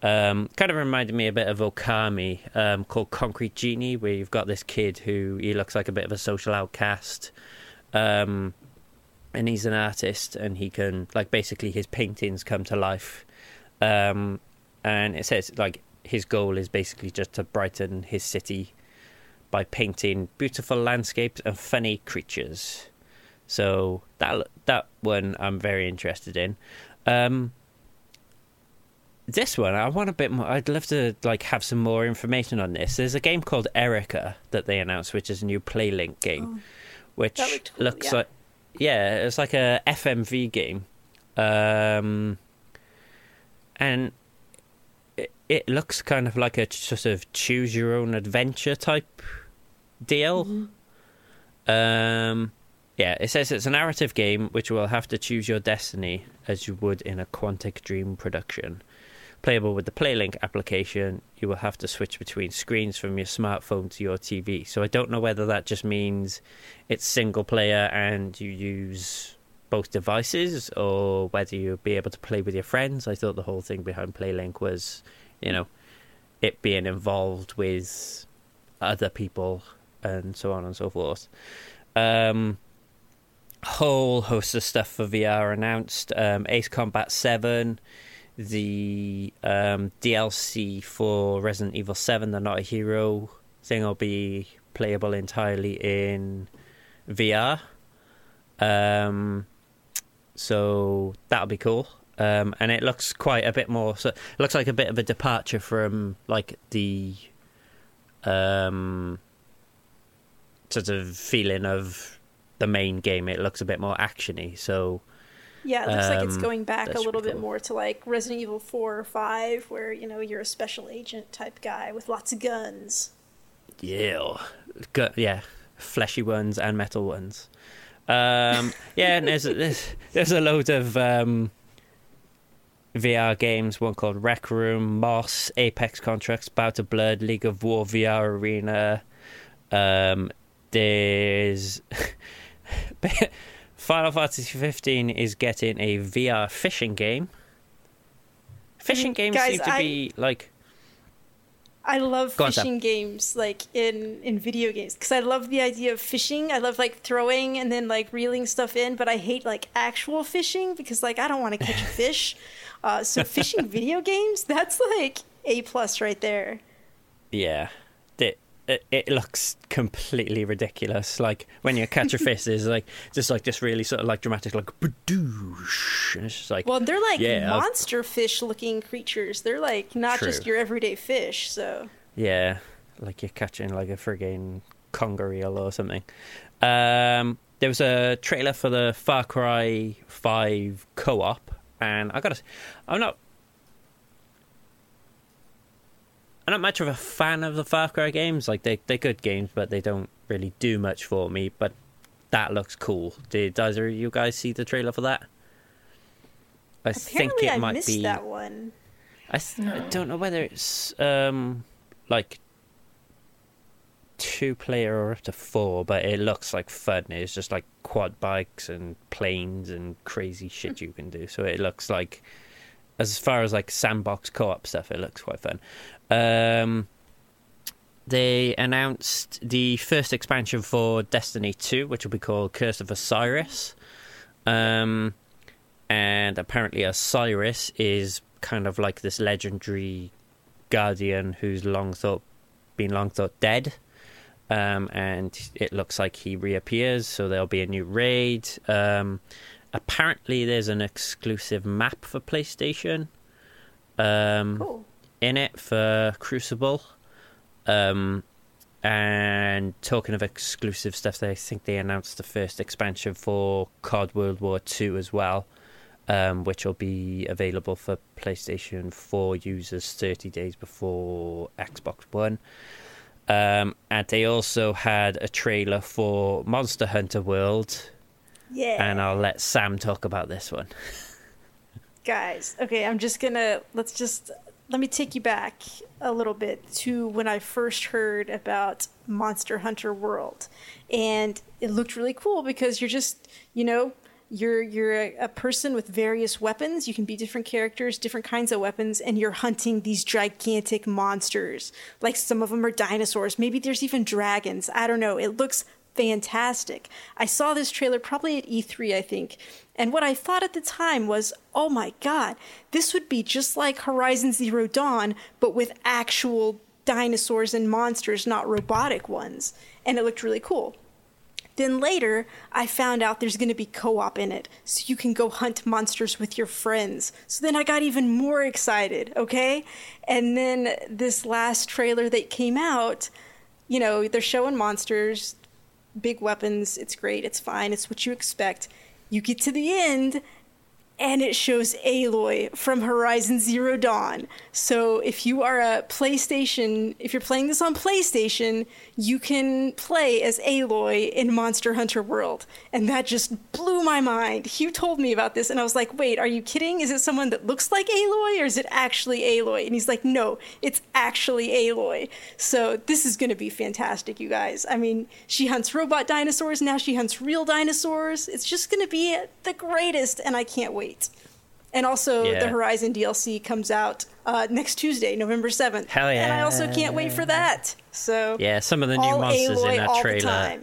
Um, kind of reminded me a bit of Okami, um, called Concrete Genie, where you've got this kid who he looks like a bit of a social outcast, um, and he's an artist, and he can like basically his paintings come to life, um, and it says like his goal is basically just to brighten his city by painting beautiful landscapes and funny creatures. So that that one I'm very interested in. Um, this one I want a bit more. I'd love to like have some more information on this. There's a game called Erica that they announced, which is a new PlayLink game, which cool, looks yeah. like yeah, it's like a FMV game, um, and it, it looks kind of like a sort of choose your own adventure type deal. Um, yeah, it says it's a narrative game which will have to choose your destiny as you would in a Quantic Dream production. Playable with the PlayLink application, you will have to switch between screens from your smartphone to your TV. So I don't know whether that just means it's single player and you use both devices or whether you'll be able to play with your friends. I thought the whole thing behind PlayLink was, you know, it being involved with other people and so on and so forth. Um, whole host of stuff for VR announced. Um, Ace Combat 7, the um, DLC for Resident Evil 7, The Not a Hero thing will be playable entirely in VR. Um, so that'll be cool. Um, and it looks quite a bit more. So it looks like a bit of a departure from like the um, sort of feeling of the main game. It looks a bit more actiony. So Yeah, it looks like it's Um, going back a little bit cool. more to like Resident Evil 4 or 5, where, you know, you're a special agent type guy with lots of guns. yeah, Gu- yeah, fleshy ones and metal ones. Um, yeah, and there's there's, there's a load of um, VR games. One called Rec Room, Moss, Apex Construct, Bow to Blood, League of War VR Arena. Um, there's Final Fantasy 15 is getting a VR fishing game. Fishing games guys, seem to I- be like I love Go on, fishing games like in in video games because I love the idea of fishing. I love like throwing and then like reeling stuff in, but I hate like actual fishing because like I don't want to catch a fish. Uh, so fishing video games, that's like a plus right there. Yeah. It, it looks completely ridiculous. Like when you catch a fish, is like just like this really sort of like dramatic, like badoosh, and it's just like Well, they're like Yeah, monster fish looking creatures. They're like not just your everyday fish. So yeah, like you're catching like a friggin' conger eel or something. Um, there was a trailer for the Far Cry Five co-op, and I gotta, I'm not. I'm not much of a fan of the Far Cry games. Like they they're good games, but they don't really do much for me. But that looks cool. Did either of you guys see the trailer for that? I think it I might missed be. that one. I, th- I don't know whether it's um like two player or up to four, but it looks like fun. It's just like quad bikes and planes and crazy shit you can do. So it looks like, as far as like sandbox co-op stuff, it looks quite fun. Um, they announced the first expansion for Destiny 2, which will be called Curse of Osiris. Um, and apparently Osiris is kind of like this legendary guardian who's long thought been long thought dead. Um, and it looks like he reappears, so there'll be a new raid. Um, apparently, there's an exclusive map for PlayStation um, Cool. in it for Crucible. Um, and talking of exclusive stuff, they I think they announced the first expansion for COD World War Two as well, um, which will be available for PlayStation 4 users 30 days before Xbox One. Um, and they also had a trailer for Monster Hunter World, Yeah. and I'll let Sam talk about this one. guys okay i'm just gonna let's just let me take you back a little bit to when i first heard about monster hunter world. And it looked really cool because you're just you know you're you're a, a person with various weapons. You can be different characters different kinds of weapons and you're hunting these gigantic monsters. Like some of them are dinosaurs. Maybe there's even dragons. I don't know. It looks fantastic. I saw this trailer probably at E3, I think. And what I thought at the time was, oh my god, this would be just like Horizon Zero Dawn, but with actual dinosaurs and monsters, not robotic ones. And it looked really cool. Then later, I found out there's going to be co op in it, so you can go hunt monsters with your friends. So then I got even more excited, okay? And then this last trailer that came out, you know, they're showing monsters, big weapons. It's great. It's fine. It's what you expect. You get to the end, and it shows Aloy from Horizon Zero Dawn. So if you are a PlayStation, if you're playing this on PlayStation, you can play as Aloy in Monster Hunter World. And that just blew my mind. Hugh told me about this, and I was like, wait, are you kidding? Is it someone that looks like Aloy, or is it actually Aloy? And he's like, no, it's actually Aloy. So this is going to be fantastic, you guys. I mean, she hunts robot dinosaurs, now she hunts real dinosaurs. It's just going to be the greatest, and I can't wait. And also, Yeah. the Horizon DLC comes out uh, next Tuesday, November 7th. Hell yeah. And I also can't wait for that. So, Yeah, some of the new monsters Aloy in that trailer.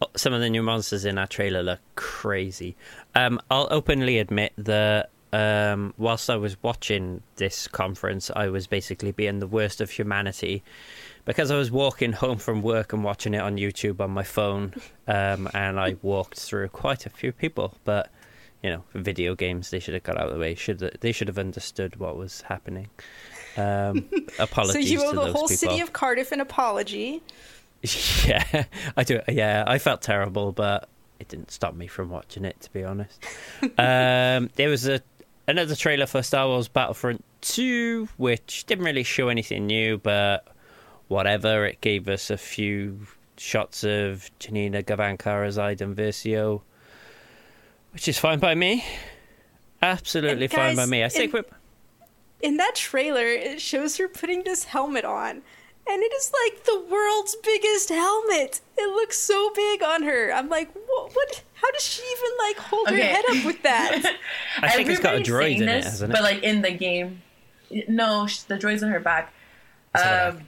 Oh, some of the new monsters in that trailer look crazy. Um, I'll openly admit that um, whilst I was watching this conference, I was basically being the worst of humanity because I was walking home from work and watching it on YouTube on my phone, um, and I walked through quite a few people. But you know, video games they should have got out of the way. Should they should have understood what was happening. Um, apologies. So you owe the whole people. city of Cardiff an apology. Yeah, I do. Yeah, I felt terrible, but it didn't stop me from watching it. To be honest, um, there was a another trailer for Star Wars Battlefront Two, which didn't really show anything new, but whatever. It gave us a few shots of Janina Gavankar as Iden Versio, which is fine by me. Absolutely And fine by me. I think in- In that trailer, it shows her putting this helmet on. And it is like the world's biggest helmet. It looks so big on her. I'm like, what? what how does she even like hold her head up with that? I think it's got a Everybody's droid saying in it, this, hasn't it? But like in the game, no, the droid's on her back. It's on her Um,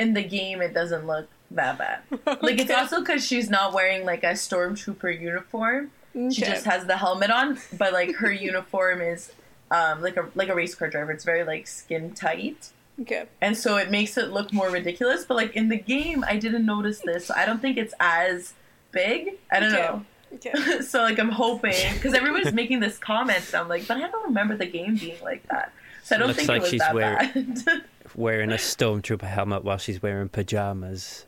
in the game, it doesn't look that bad. Like it's also because she's not wearing like a stormtrooper uniform. She just has the helmet on, but like her uniform is um, like a like a race car driver. It's very like skin tight. Okay. and so it makes it look more ridiculous. But like in the game, I didn't notice this, so I don't think it's as big. I don't Okay. know. Okay. so like I'm hoping because everybody's making this comment, and I'm like, but I don't remember the game being like that. So I don't Looks think like it was she's that wearing- bad. Wearing a stormtrooper helmet while she's wearing pajamas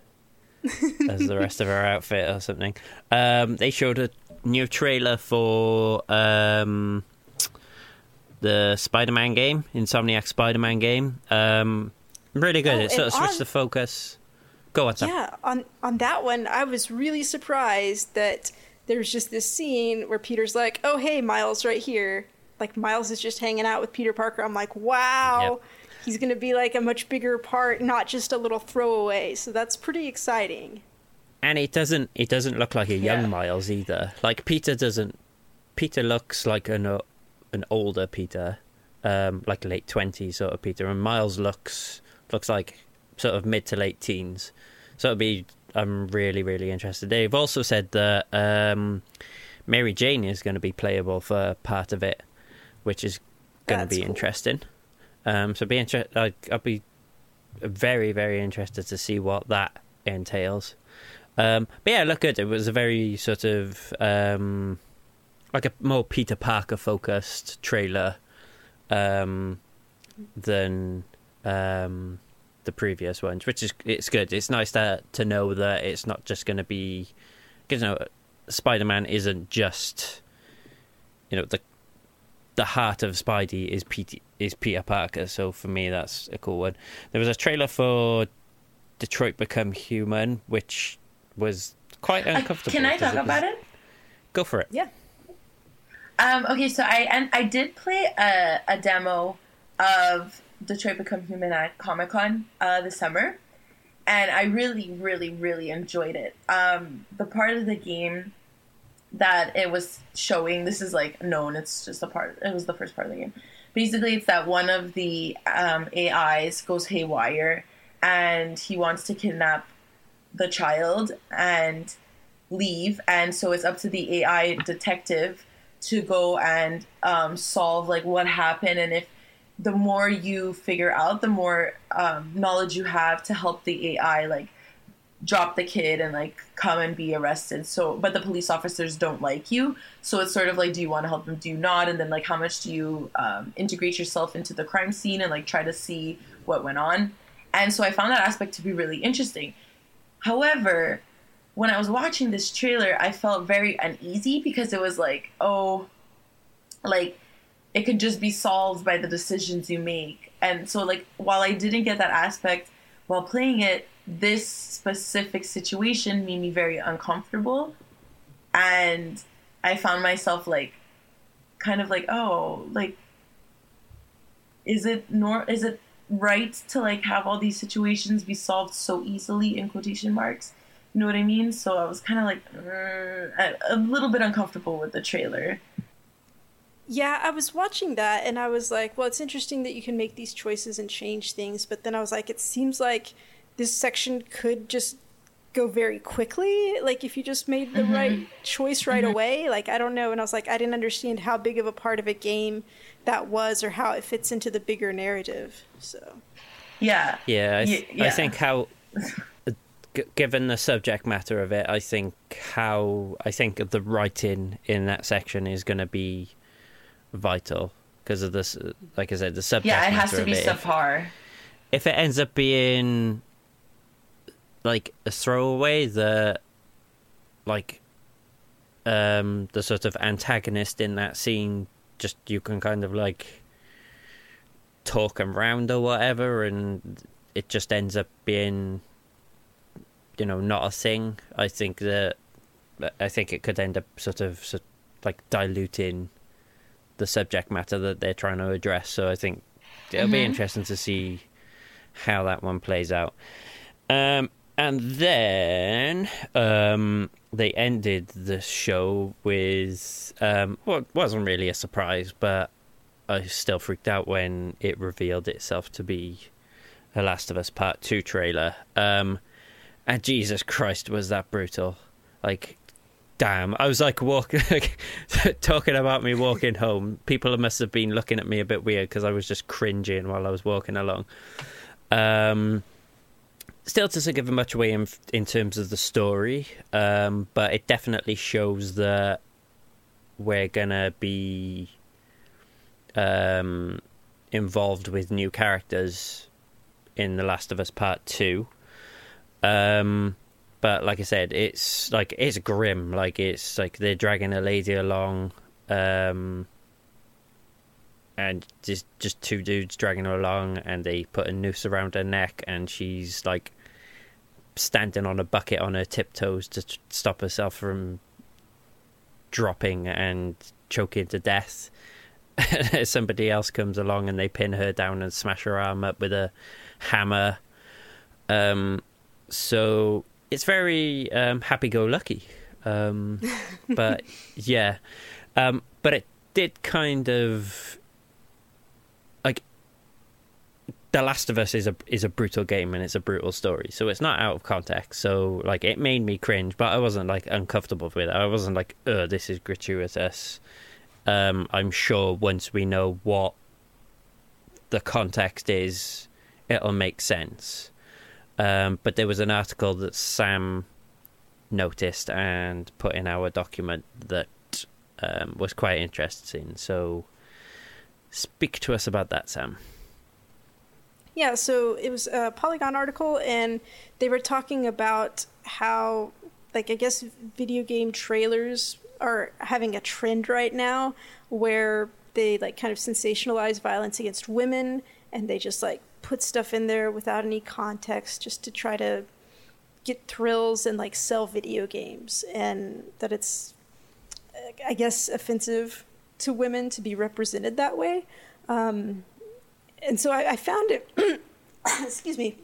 as the rest of her outfit or something. Um, they showed a new trailer for um, the Spider-Man game, Insomniac Spider-Man game. Um, really good. Oh, it sort of switched on- the focus. Go on, Sam. Yeah, on on that one, I was really surprised that there's just this scene where Peter's like, "Oh, hey, Miles, right here." Like Miles is just hanging out with Peter Parker. I'm like, "Wow, he's gonna be like a much bigger part, not just a little throwaway." So that's pretty exciting. And it doesn't it doesn't look like a young Yeah. Miles either. Like Peter doesn't. Peter looks like an o- an older Peter, um, like late twenties sort of Peter, and Miles looks looks like sort of mid to late teens. So it'll be. I'm really really interested. They've also said that um, Mary Jane is going to be playable for part of it, which is going to be cool. interesting. Um, so be inter- I'd, I'd be very very interested to see what that entails. Um, but yeah, look good. It was a very sort of um, like a more Peter Parker focused trailer um, than um, the previous ones, which is it's good. It's nice to to know that it's not just going to be because you know Spider Man isn't just you know the the heart of Spidey is Peter is Peter Parker. So for me, that's a cool one. There was a trailer for Detroit Become Human, which was quite uncomfortable. Can I talk was- about it? Go for it. Yeah. Um, okay, so I and I did play a, a demo of Detroit Become Human at Comic Con uh, this summer, and I really, really, really enjoyed it. Um, the part of the game that it was showing, this is like known. It's just a part. It was the first part of the game. Basically, it's that one of the um, AIs goes haywire, and he wants to kidnap the child and leave, and so it's up to the AI detective to go and um, solve like what happened. And if the more you figure out the more um, knowledge you have to help the ai like drop the kid and like come and be arrested. So but the police officers don't like you. So it's sort of like do you want to help them do you not? And then like how much do you um, integrate yourself into the crime scene and like try to see what went on? And so i found that aspect to be really interesting however when I was watching this trailer, I felt very uneasy because it was like, oh, like it could just be solved by the decisions you make. And so, like, while I didn't get that aspect while playing it, this specific situation made me very uncomfortable. And I found myself like, kind of like, oh, like, is it nor is it right to like have all these situations be solved so easily in quotation marks? You know what I mean? So I was kind of like "Uh," a, a little bit uncomfortable with the trailer. Yeah, I was watching that and I was like, well, it's interesting that you can make these choices and change things, but then I was like, it seems like this section could just go very quickly. Like if you just made the mm-hmm. right choice right mm-hmm. away. Like I don't know. And I was like, I didn't understand how big of a part of a game that was or how it fits into the bigger narrative. So Yeah. Yeah, I, th- yeah. I think how, g- given the subject matter of it, I think how I think the writing in that section is going to be vital because of this. Like I said, the subject. Yeah, it has to be it. If- subpar. if it ends up being like a throwaway the like um the sort of antagonist in that scene just you can kind of like talk him round or whatever and it just ends up being you know not a thing i think that i think it could end up sort of, sort like diluting the subject matter that they're trying to address so i think it'll be Mhm. interesting to see how that one plays out. Um, and then um, they ended the show with um, what wasn't really a surprise, but I still freaked out when it revealed itself to be a Last of Us Part Two trailer. Um, and Jesus Christ, was that brutal! Like damn. I was like walking, talking about me walking home. People must have been looking at me a bit weird because I was just cringing while I was walking along. Um, still doesn't give much away in, in terms of the story, um, but it definitely shows that we're gonna be um, involved with new characters in The Last of Us Part Two. Um, but like I said, it's like it's grim. Like it's like they're dragging a lady along, um, and just just two dudes dragging her along, and they put a noose around her neck, and she's like standing on a bucket on her tiptoes to t- stop herself from dropping and choking to death. Somebody else comes along and they pin her down and smash her arm up with a hammer. Um, so it's very um, happy-go-lucky. Um, but yeah, um, but it did kind of like The Last of Us is a is a brutal game and it's a brutal story, so it's not out of context. So like it made me cringe, but I wasn't like uncomfortable with it. I wasn't like, "Oh, this is gratuitous." Um, I'm sure once we know what the context is, it'll make sense. Um, but there was an article that Sam noticed and put in our document that um, was quite interesting. So, speak to us about that, Sam. Yeah, so it was a Polygon article, and they were talking about how, like, I guess video game trailers are having a trend right now where they, like, kind of sensationalize violence against women, and they just, like, put stuff in there without any context just to try to get thrills and, like, sell video games, and that it's, I guess, offensive to women to be represented that way. Um, and so I, I found it excuse me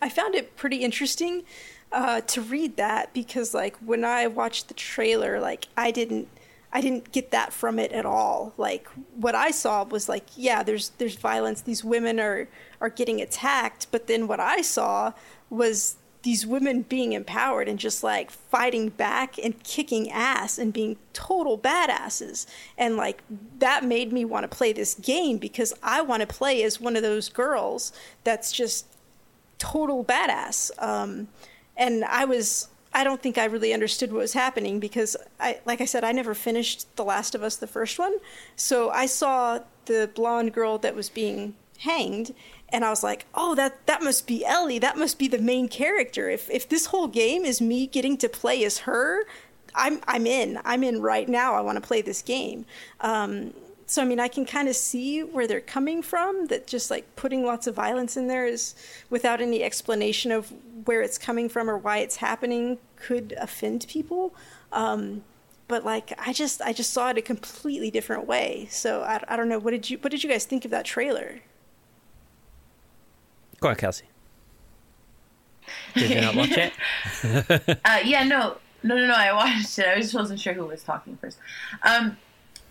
i found it pretty interesting uh, to read that because like when i watched the trailer like i didn't i didn't get that from it at all. Like what i saw was like yeah there's there's violence. These women are are getting attacked. But then what i saw was these women being empowered and just like fighting back and kicking ass and being total badasses. And like that made me want to play this game because I want to play as one of those girls that's just total badass. Um, and I was, I don't think I really understood what was happening because I, like I said, I never finished The Last of Us, the first one. So I saw the blonde girl that was being hanged and I was like, "Oh, that that must be Ellie. That must be the main character. If if this whole game is me getting to play as her, I'm I'm in. I'm in right now. I want to play this game." Um, so I mean, I can kind of see where they're coming from. That just like putting lots of violence in there is without any explanation of where it's coming from or why it's happening could offend people. Um, but like I just I just saw it a completely different way. So I, I don't know. What did you what did you guys think of that trailer? Go on, Kelsey. Did you not watch it? uh, yeah, no, no, no, no. I watched it. I just wasn't sure who was talking first. Um,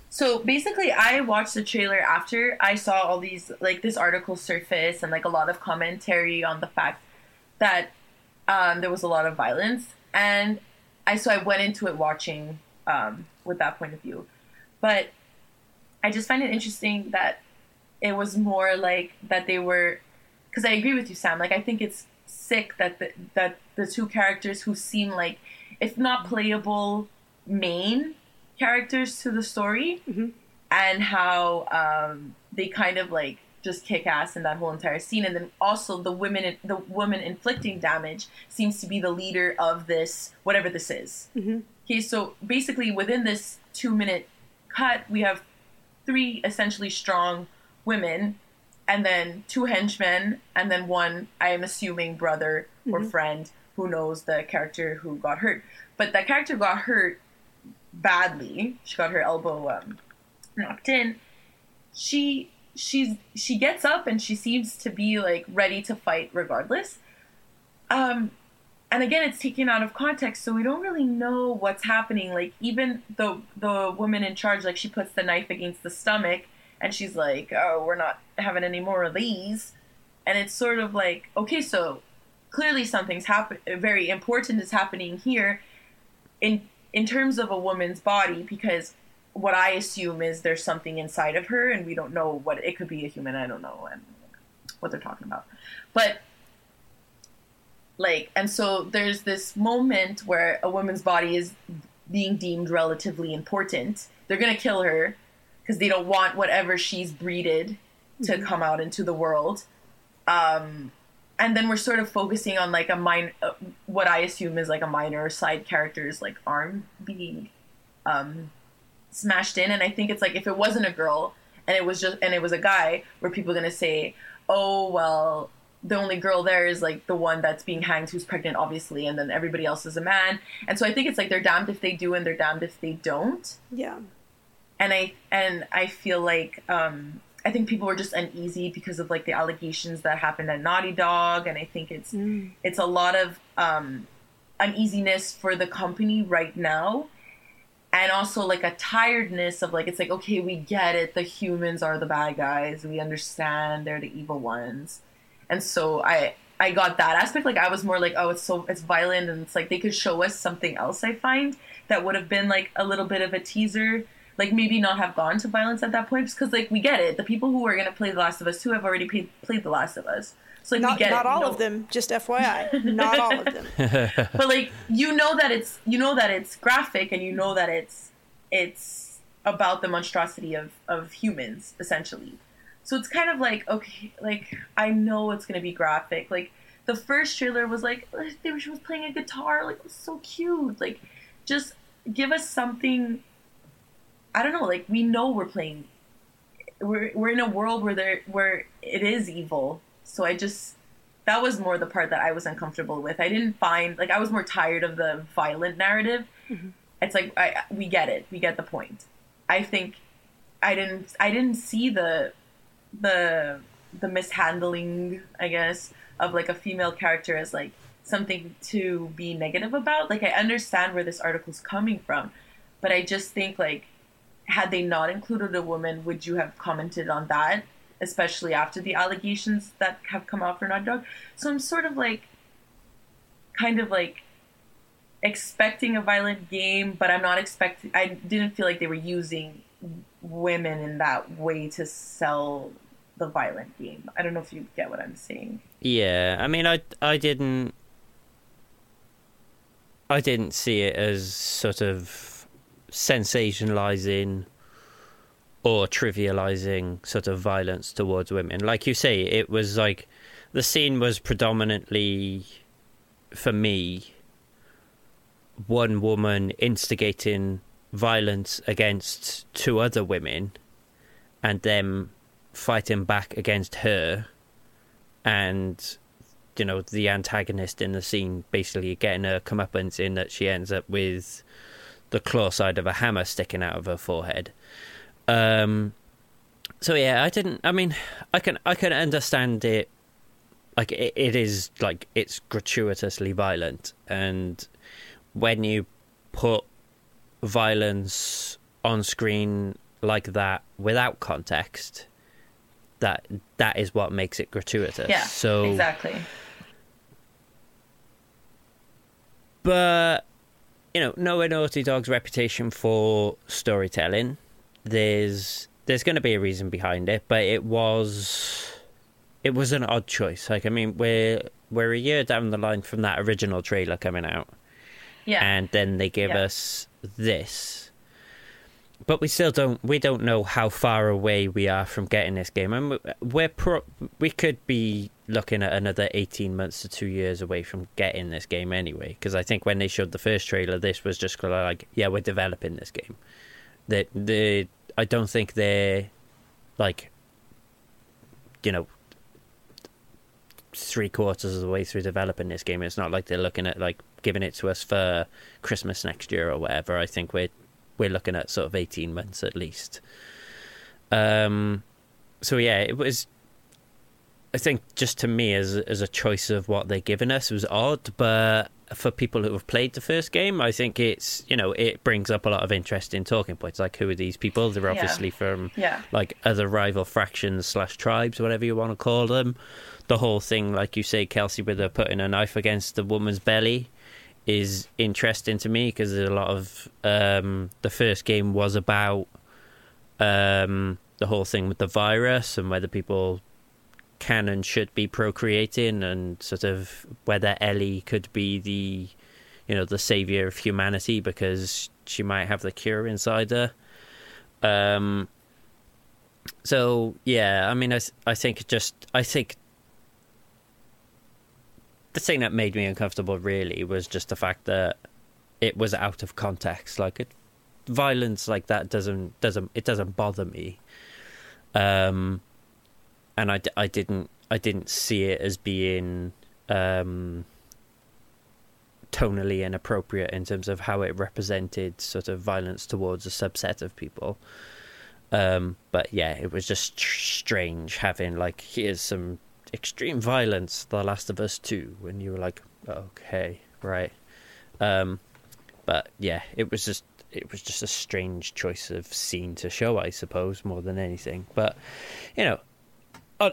so basically, I watched the trailer after I saw all these like this article surface and like a lot of commentary on the fact that um, there was a lot of violence, and I so I went into it watching um, with that point of view, but I just find it interesting that it was more like that they were because I agree with you, Sam. Like I think it's sick that the, that the two characters who seem like if not playable main characters to the story, mm-hmm. and how um, they kind of like just kick ass in that whole entire scene, and then also the women the woman inflicting damage seems to be the leader of this whatever this is. Mm-hmm. Okay, so basically within this two minute cut, we have three essentially strong women and then two henchmen, and then one, I am assuming, brother or Mhm. friend who knows the character who got hurt. But that character got hurt badly. She got her elbow um, knocked in. She she's she gets up and she seems to be like ready to fight regardless. Um, and again, it's taken out of context, so we don't really know what's happening. Like even the the woman in charge, like she puts the knife against the stomach, and she's like, "Oh, we're not having any more of these," and it's sort of like, okay, so clearly something's happen very important is happening here. In in terms of a woman's body, because what I assume is there's something inside of her, and we don't know what it could be a human. I don't know and what they're talking about, but like, and so there's this moment where a woman's body is being deemed relatively important. They're gonna kill her because they don't want whatever she's breeded to mm-hmm. come out into the world. Um, and then we're sort of focusing on like a minor, uh, what I assume is like a minor side character's like arm being um, smashed in. And I think it's like if it wasn't a girl and it was just and it was a guy, were people gonna say, oh well, the only girl there is like the one that's being hanged who's pregnant, obviously, and then everybody else is a man. And so I think it's like they're damned if they do and they're damned if they don't. Yeah. And I and I feel like um, I think people were just uneasy because of like the allegations that happened at Naughty Dog, and I think it's mm. it's a lot of um, uneasiness for the company right now, and also like a tiredness of like it's like okay, we get it, the humans are the bad guys, we understand they're the evil ones, and so I I got that aspect. Like I was more like oh, it's so it's violent, and it's like they could show us something else. I find that would have been like a little bit of a teaser like maybe not have gone to violence at that point because like we get it. The people who are going to play the last of us 2 have already played, played the last of us. So like not, we get not it, all you know. of them just fyi not all of them. But like you know that it's you know that it's graphic and you know that it's it's about the monstrosity of of humans essentially. So it's kind of like okay like i know it's going to be graphic. Like the first trailer was like she was playing a guitar like it was so cute. Like just give us something I don't know, like we know we're playing we're we're in a world where there where it is evil. So I just that was more the part that I was uncomfortable with. I didn't find like I was more tired of the violent narrative. Mm-hmm. It's like I we get it. We get the point. I think I didn't I didn't see the the the mishandling, I guess, of like a female character as like something to be negative about. Like I understand where this article's coming from, but I just think like had they not included a woman, would you have commented on that, especially after the allegations that have come out for Naughty Dog? So I'm sort of like, kind of like expecting a violent game, but I'm not expecting. I didn't feel like they were using women in that way to sell the violent game. I don't know if you get what I'm saying. Yeah, I mean, I I didn't. I didn't see it as sort of sensationalizing or trivializing sort of violence towards women. Like you say, it was like the scene was predominantly for me one woman instigating violence against two other women and them fighting back against her and you know the antagonist in the scene basically getting her comeuppance in that she ends up with the claw side of a hammer sticking out of her forehead. Um, so yeah, I didn't. I mean, I can I can understand it. Like it, it is like it's gratuitously violent, and when you put violence on screen like that without context, that that is what makes it gratuitous. Yeah. So exactly. But you know, knowing Naughty Dog's reputation for storytelling, there's there's going to be a reason behind it, but it was it was an odd choice. Like, I mean, we're we're a year down the line from that original trailer coming out, yeah, and then they give yeah. us this but we still don't we don't know how far away we are from getting this game. And we're pro- we could be looking at another 18 months to 2 years away from getting this game anyway because i think when they showed the first trailer this was just like yeah we're developing this game. That the i don't think they're like you know three quarters of the way through developing this game it's not like they're looking at like giving it to us for christmas next year or whatever. I think we're we're looking at sort of 18 months at least. Um, so yeah, it was. I think just to me, as as a choice of what they're giving us, was odd. But for people who have played the first game, I think it's you know it brings up a lot of interesting talking points. Like who are these people? They're obviously yeah. from yeah. like other rival factions slash tribes, whatever you want to call them. The whole thing, like you say, Kelsey, with her putting a knife against the woman's belly, is interesting to me because a lot of um, the first game was about um, the whole thing with the virus and whether people can and should be procreating and sort of whether Ellie could be the you know the savior of humanity because she might have the cure inside her. Um, so yeah, I mean, I I think just I think the thing that made me uncomfortable really was just the fact that it was out of context. Like it, violence like that doesn't doesn't it doesn't bother me. Um, and I, I didn't I didn't see it as being um tonally inappropriate in terms of how it represented sort of violence towards a subset of people. Um, but yeah, it was just tr- strange having like here's some extreme violence, The Last of Us Two, and you were like, okay, right. Um, but yeah, it was just it was just a strange choice of scene to show, I suppose, more than anything. But you know, uh,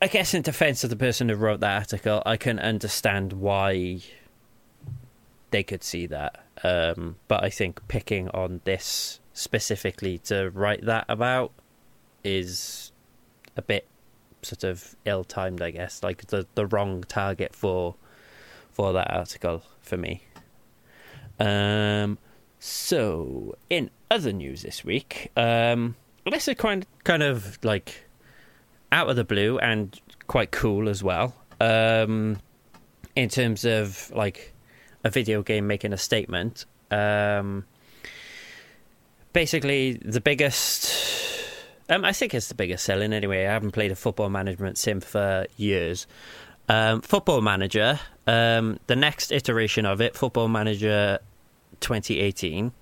I guess in defense of the person who wrote that article, I can understand why they could see that. Um, but I think picking on this specifically to write that about is a bit sort of ill timed, I guess. Like the the wrong target for for that article for me. Um, so in other news this week, um, this is kind kind of like out of the blue and quite cool as well. Um, in terms of like a video game making a statement. Um, basically, the biggest. Um, I think it's the biggest selling anyway. I haven't played a football management sim for years. Um, football Manager, um, the next iteration of it, Football Manager 2018,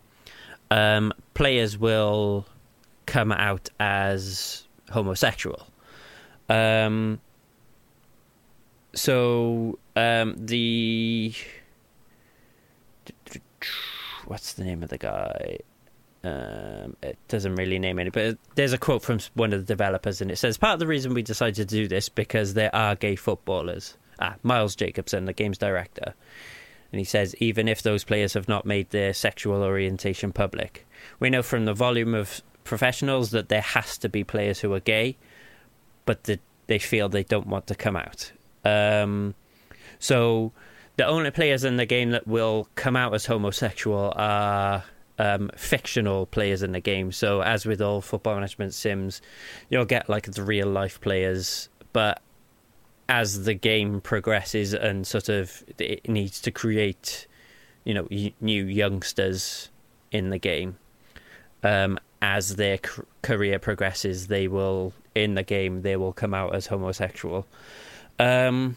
um, players will come out as homosexual. Um, so um, the what's the name of the guy? Um, it doesn't really name any, but there's a quote from one of the developers, and it says part of the reason we decided to do this because there are gay footballers. Ah, Miles Jacobson, the game's director, and he says even if those players have not made their sexual orientation public, we know from the volume of professionals that there has to be players who are gay, but that they feel they don't want to come out. Um, so the only players in the game that will come out as homosexual are um, fictional players in the game. So, as with all football management sims, you'll get like the real life players, but as the game progresses and sort of it needs to create, you know, new youngsters in the game, um, as their career progresses, they will in the game they will come out as homosexual. Um,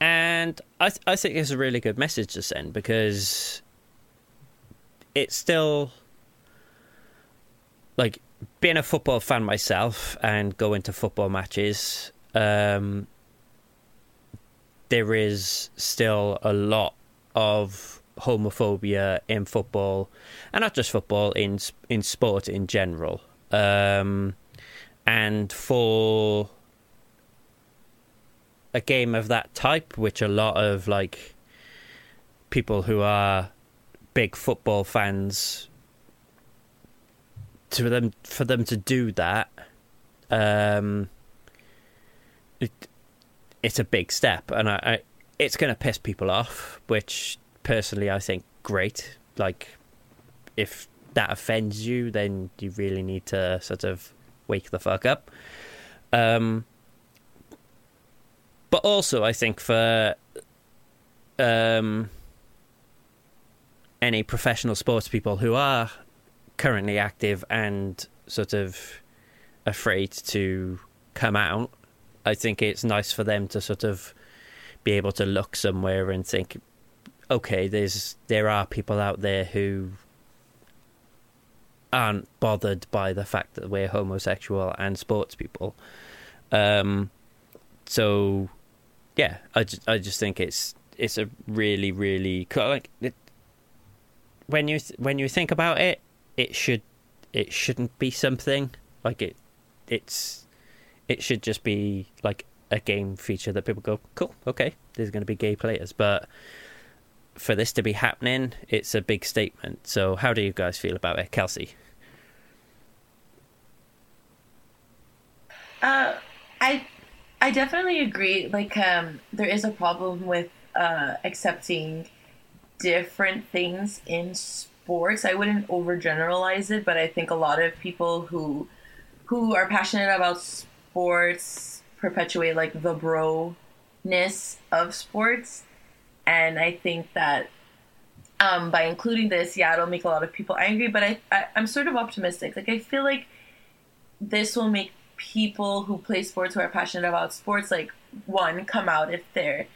and I th- I think it's a really good message to send because it's still like being a football fan myself and going to football matches. Um, there is still a lot of homophobia in football, and not just football in in sport in general. Um, and for a game of that type, which a lot of like people who are big football fans to them for them to do that um it, it's a big step. And I, I it's going to piss people off which personally I think great. Like if that offends you then you really need to sort of wake the fuck up. Um but also I think for um, any professional sports people who are currently active and sort of afraid to come out, I think it's nice for them to sort of be able to look somewhere and think, okay, there's there are people out there who aren't bothered by the fact that we're homosexual and sports people. Um, so yeah, I just, I just think it's it's a really really. Like it, when you when you think about it, it should it shouldn't be something like it. It's it should just be like a game feature that people go, cool, okay, there's going to be gay players. But for this to be happening, it's a big statement. So, how do you guys feel about it, Kelsey? Uh, I I definitely agree. Like, um, there is a problem with uh, accepting different things in sports. I wouldn't overgeneralize it, but I think a lot of people who who are passionate about sports perpetuate like the bro ness of sports. And I think that um, by including this, yeah, it'll make a lot of people angry. But I, I, I'm sort of optimistic. Like I feel like this will make people who play sports who are passionate about sports like one come out if they're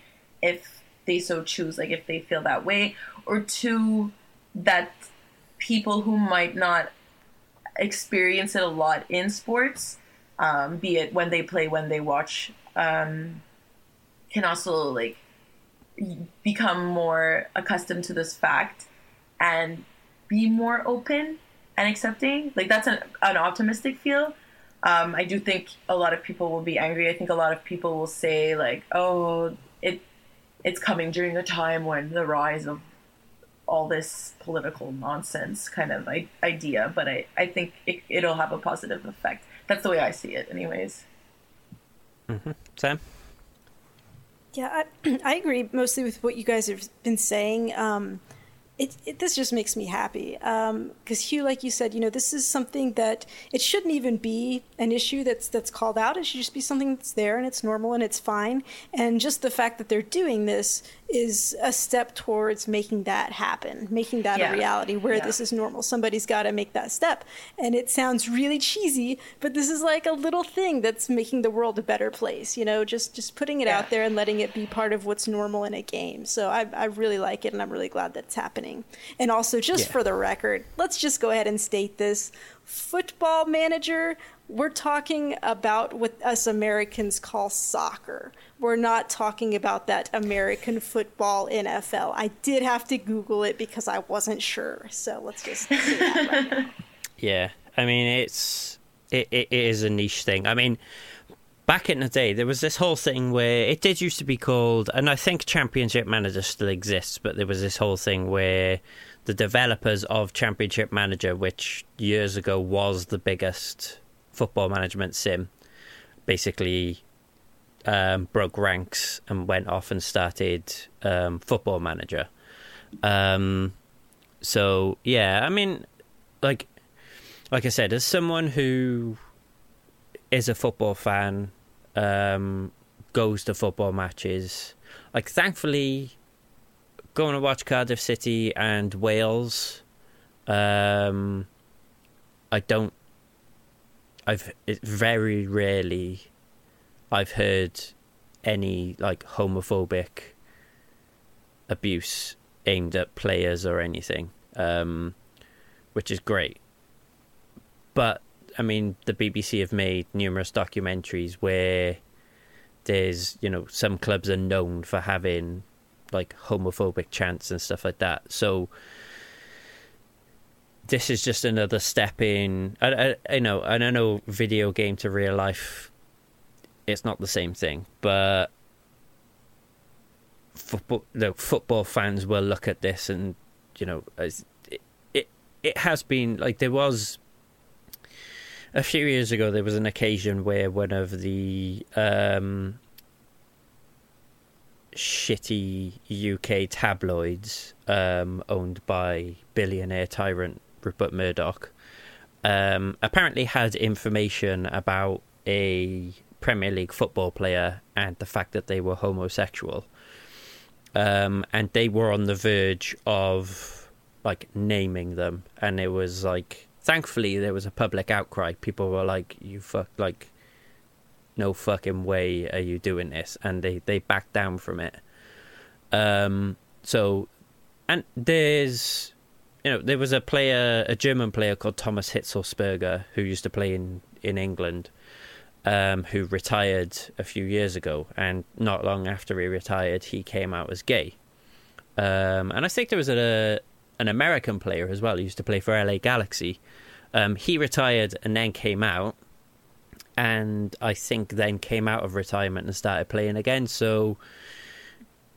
if they so choose like if they feel that way or two that people who might not experience it a lot in sports um, be it when they play when they watch um, can also like become more accustomed to this fact and be more open and accepting like that's an, an optimistic feel um, I do think a lot of people will be angry. I think a lot of people will say like, "Oh, it it's coming during a time when the rise of all this political nonsense kind of idea." But I I think it, it'll have a positive effect. That's the way I see it, anyways. Mm-hmm. Sam. Yeah, I, I agree mostly with what you guys have been saying. Um, it, it, this just makes me happy because um, Hugh, like you said, you know, this is something that it shouldn't even be an issue that's that's called out. It should just be something that's there and it's normal and it's fine. And just the fact that they're doing this is a step towards making that happen, making that yeah. a reality where yeah. this is normal. Somebody's got to make that step. And it sounds really cheesy, but this is like a little thing that's making the world a better place. You know, just just putting it yeah. out there and letting it be part of what's normal in a game. So I, I really like it, and I'm really glad that's happening. And also, just for the record, let's just go ahead and state this football manager, we're talking about what us Americans call soccer. We're not talking about that American football NFL. I did have to Google it because I wasn't sure. So let's just right. Yeah, I mean it's it, it is a niche thing. I mean, back in the day, there was this whole thing where it did used to be called, and I think Championship Manager still exists, but there was this whole thing where the developers of Championship Manager, which years ago was the biggest football management sim, basically um, broke ranks and went off and started um, Football Manager. Um, so yeah, I mean, like, like I said, as someone who is a football fan um, goes to football matches. Like, thankfully, going to watch Cardiff City and Wales. Um, I don't. I've very rarely. I've heard any like homophobic abuse aimed at players or anything, um, which is great. But I mean, the BBC have made numerous documentaries where there's, you know, some clubs are known for having like homophobic chants and stuff like that. So this is just another step in. I, I, I know, and I know, video game to real life, it's not the same thing, but football, the football fans will look at this and you know, it, it it has been like there was a few years ago, there was an occasion where one of the um, shitty UK tabloids um, owned by billionaire tyrant Rupert Murdoch um, apparently had information about a Premier League football player and the fact that they were homosexual. Um, and they were on the verge of like naming them, and it was like thankfully there was a public outcry. People were like, "You fuck, like, no fucking way are you doing this," and they they backed down from it. Um, so, and there's, you know, there was a player, a German player called Thomas Hitzlsperger who used to play in in England. Um, who retired a few years ago, and not long after he retired, he came out as gay. Um, and I think there was a, an American player as well. who used to play for LA Galaxy. Um, he retired and then came out, and I think then came out of retirement and started playing again. So,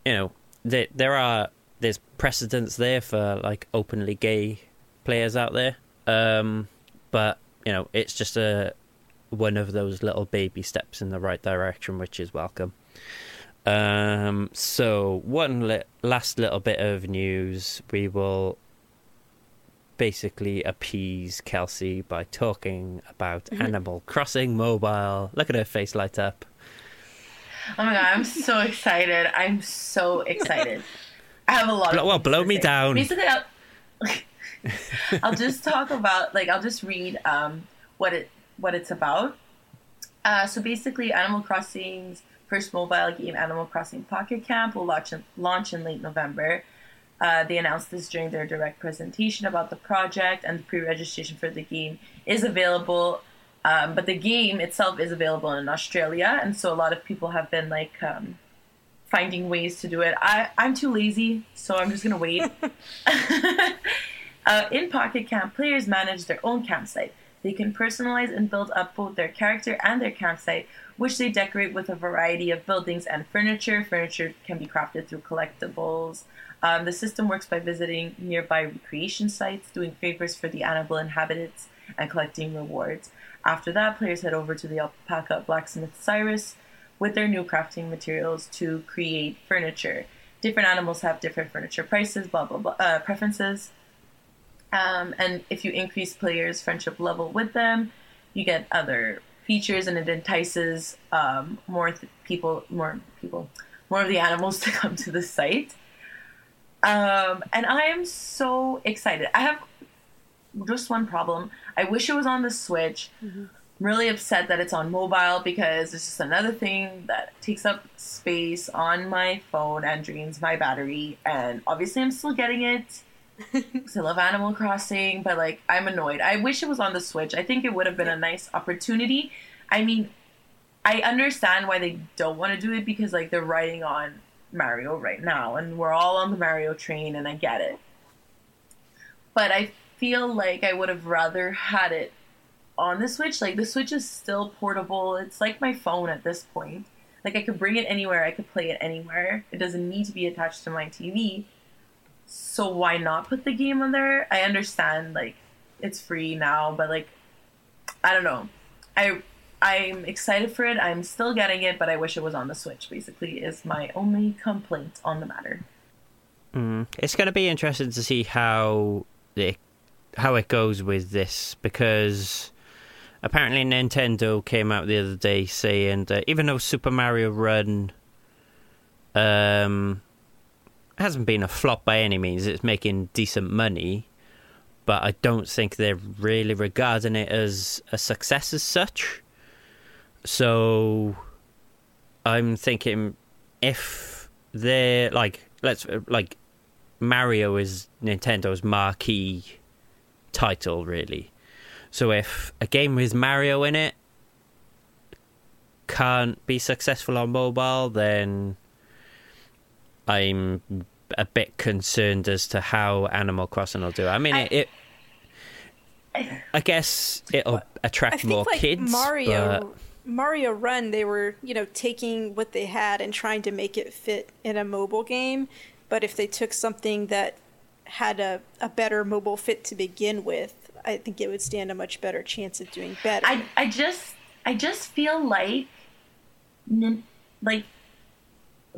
you know, there there are there's precedents there for like openly gay players out there. Um, but you know, it's just a one of those little baby steps in the right direction, which is welcome. Um, so one li- last little bit of news, we will basically appease Kelsey by talking about Animal Crossing Mobile. Look at her face light up. Oh my god, I'm so excited. I'm so excited. I have a lot of Well, blow me down. Basically, I'll, I'll just talk about like I'll just read um, what it what it's about. Uh, so basically, Animal Crossing's first mobile game, Animal Crossing Pocket Camp, will launch in, launch in late November. Uh, they announced this during their direct presentation about the project, and the pre-registration for the game is available. Um, but the game itself is available in Australia, and so a lot of people have been like um, finding ways to do it. I, I'm too lazy, so I'm just gonna wait. uh, in Pocket Camp, players manage their own campsite. They can personalize and build up both their character and their campsite, which they decorate with a variety of buildings and furniture. Furniture can be crafted through collectibles. Um, the system works by visiting nearby recreation sites, doing favors for the animal inhabitants, and collecting rewards. After that, players head over to the alpaca blacksmith Cyrus with their new crafting materials to create furniture. Different animals have different furniture prices, blah blah blah, uh, preferences. Um, and if you increase players' friendship level with them, you get other features, and it entices um, more th- people, more people, more of the animals to come to the site. Um, and I am so excited. I have just one problem. I wish it was on the Switch. I'm really upset that it's on mobile because it's just another thing that takes up space on my phone and drains my battery. And obviously, I'm still getting it. I love Animal Crossing, but like I'm annoyed. I wish it was on the Switch. I think it would have been a nice opportunity. I mean, I understand why they don't want to do it because like they're riding on Mario right now, and we're all on the Mario train, and I get it. But I feel like I would have rather had it on the Switch. Like the Switch is still portable. It's like my phone at this point. Like I could bring it anywhere. I could play it anywhere. It doesn't need to be attached to my TV. So why not put the game on there? I understand like it's free now, but like I don't know. I I'm excited for it. I'm still getting it, but I wish it was on the Switch. Basically, is my only complaint on the matter. Mm. It's going to be interesting to see how it how it goes with this because apparently Nintendo came out the other day saying that even though Super Mario Run um hasn't been a flop by any means, it's making decent money, but I don't think they're really regarding it as a success as such. So I'm thinking if they're like let's like Mario is Nintendo's marquee title really. So if a game with Mario in it can't be successful on mobile then I'm a bit concerned as to how Animal Crossing will do. I mean, I- it, it. I guess it'll attract think more like kids. Mario but- Mario Run, they were you know taking what they had and trying to make it fit in a mobile game. But if they took something that had a, a better mobile fit to begin with, I think it would stand a much better chance of doing better. I I just I just feel like like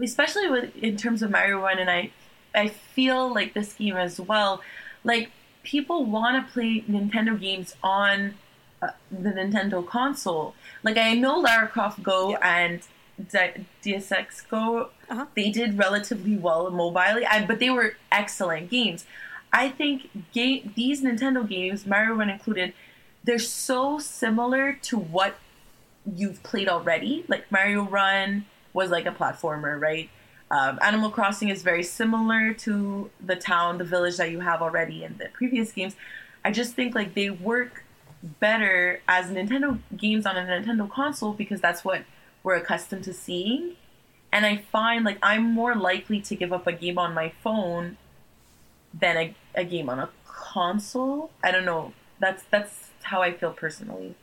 especially with in terms of Mario Run and I I feel like this game as well like people want to play Nintendo games on uh, the Nintendo console like I know Lara Croft Go Yeah. and D- Deus Ex Go Uh-huh. they did relatively well mobilely I, but they were excellent games I think ga- these Nintendo games Mario Run included they're so similar to what you've played already. Like Mario Run was like a platformer, right? Um, Animal Crossing is very similar to the town, the village that you have already in the previous games. I just think like they work better as Nintendo games on a Nintendo console because that's what we're accustomed to seeing. And I find like I'm more likely to give up a game on my phone than a, a game on a console. I don't know. That's that's how I feel personally.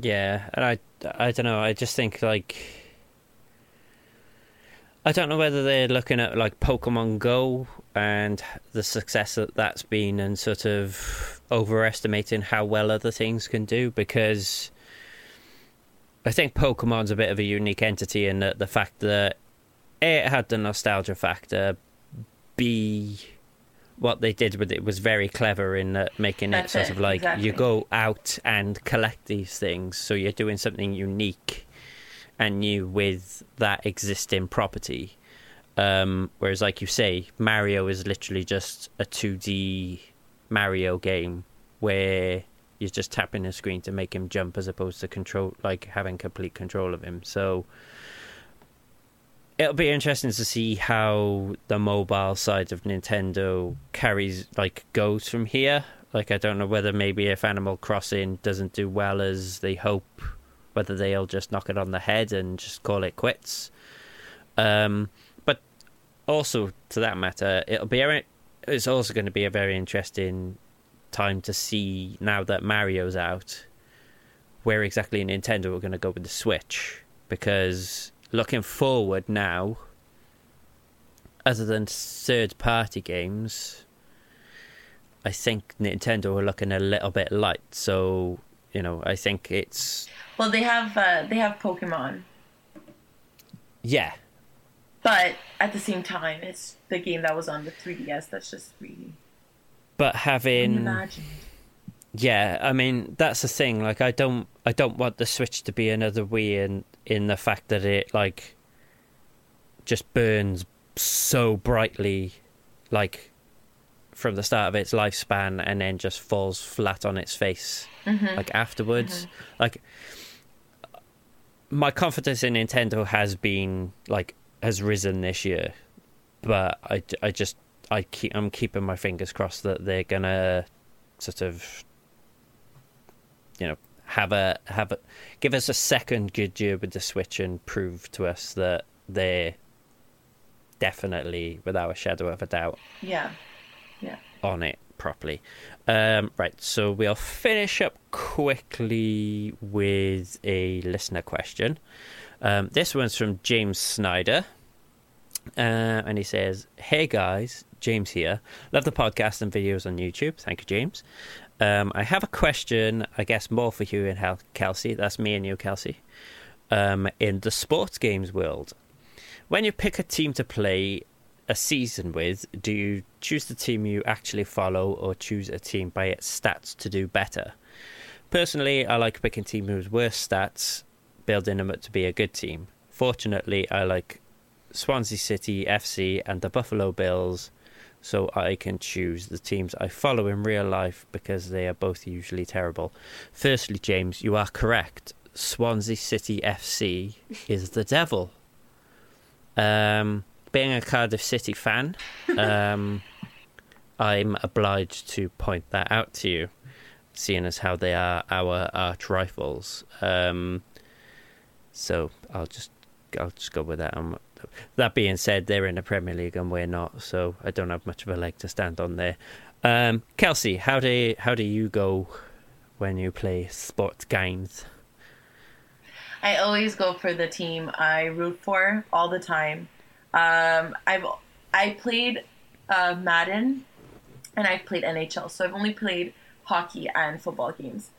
Yeah, and I, I don't know. I just think like I don't know whether they're looking at like Pokemon Go and the success that that's been, and sort of overestimating how well other things can do because I think Pokemon's a bit of a unique entity in that the fact that A, it had the nostalgia factor, B, what they did with it was very clever in that making That's it sort it, of like exactly. you go out and collect these things, so you're doing something unique and new with that existing property. Um, whereas, like you say, Mario is literally just a 2D Mario game where you're just tapping the screen to make him jump as opposed to control, like having complete control of him. So it'll be interesting to see how the mobile side of Nintendo carries, like, goes from here. Like, I don't know whether maybe if Animal Crossing doesn't do well as they hope, whether they'll just knock it on the head and just call it quits. Um, but also, to that matter, it'll be it's also going to be a very interesting time to see now that Mario's out, where exactly Nintendo are going to go with the Switch. Because looking forward now, other than third party games, I think Nintendo are looking a little bit light. So, you know, I think it's. Well, they have uh, they have Pokemon, Yeah, but at the same time, it's the game that was on the 3DS. That's just really but having. imagined. Yeah, I mean that's the thing. Like, I don't, I don't want the Switch to be another Wii in in the fact that it like just burns so brightly, like from the start of its lifespan, and then just falls flat on its face, mm-hmm. like afterwards. Mm-hmm. Like, my confidence in Nintendo has been like has risen this year, but I, I just I keep I'm keeping my fingers crossed that they're gonna sort of you know have a have a give us a second good year with the Switch and prove to us that they're definitely without a shadow of a doubt Yeah, yeah. on it properly. Um, right, so we'll finish up quickly with a listener question. Um, this one's from James Snyder. Uh, and he says, Hey guys, James here. Love the podcast and videos on YouTube. Thank you, James. Um, I have a question, I guess more for you and Hel- Kelsey. That's me and you, Kelsey. Um, in the sports games world, when you pick a team to play a season with, do you choose the team you actually follow or choose a team by its stats to do better? Personally, I like picking teams with worse stats, building them up to be a good team. Fortunately, I like Swansea City FC and the Buffalo Bills, so I can choose the teams I follow in real life because they are both usually terrible. Firstly, James, you are correct. Swansea City FC is the devil. Um, being a Cardiff City fan, um, I'm obliged to point that out to you, seeing as how they are our arch rivals. Um, so I'll just I'll just go with that. Um, that being said, they're in the Premier League and we're not, so I don't have much of a leg to stand on there. Um, Kelsey, how do how do you go when you play sports games? I always go for the team I root for all the time. Um, I've I played uh, Madden and I've played NHL, so I've only played hockey and football games.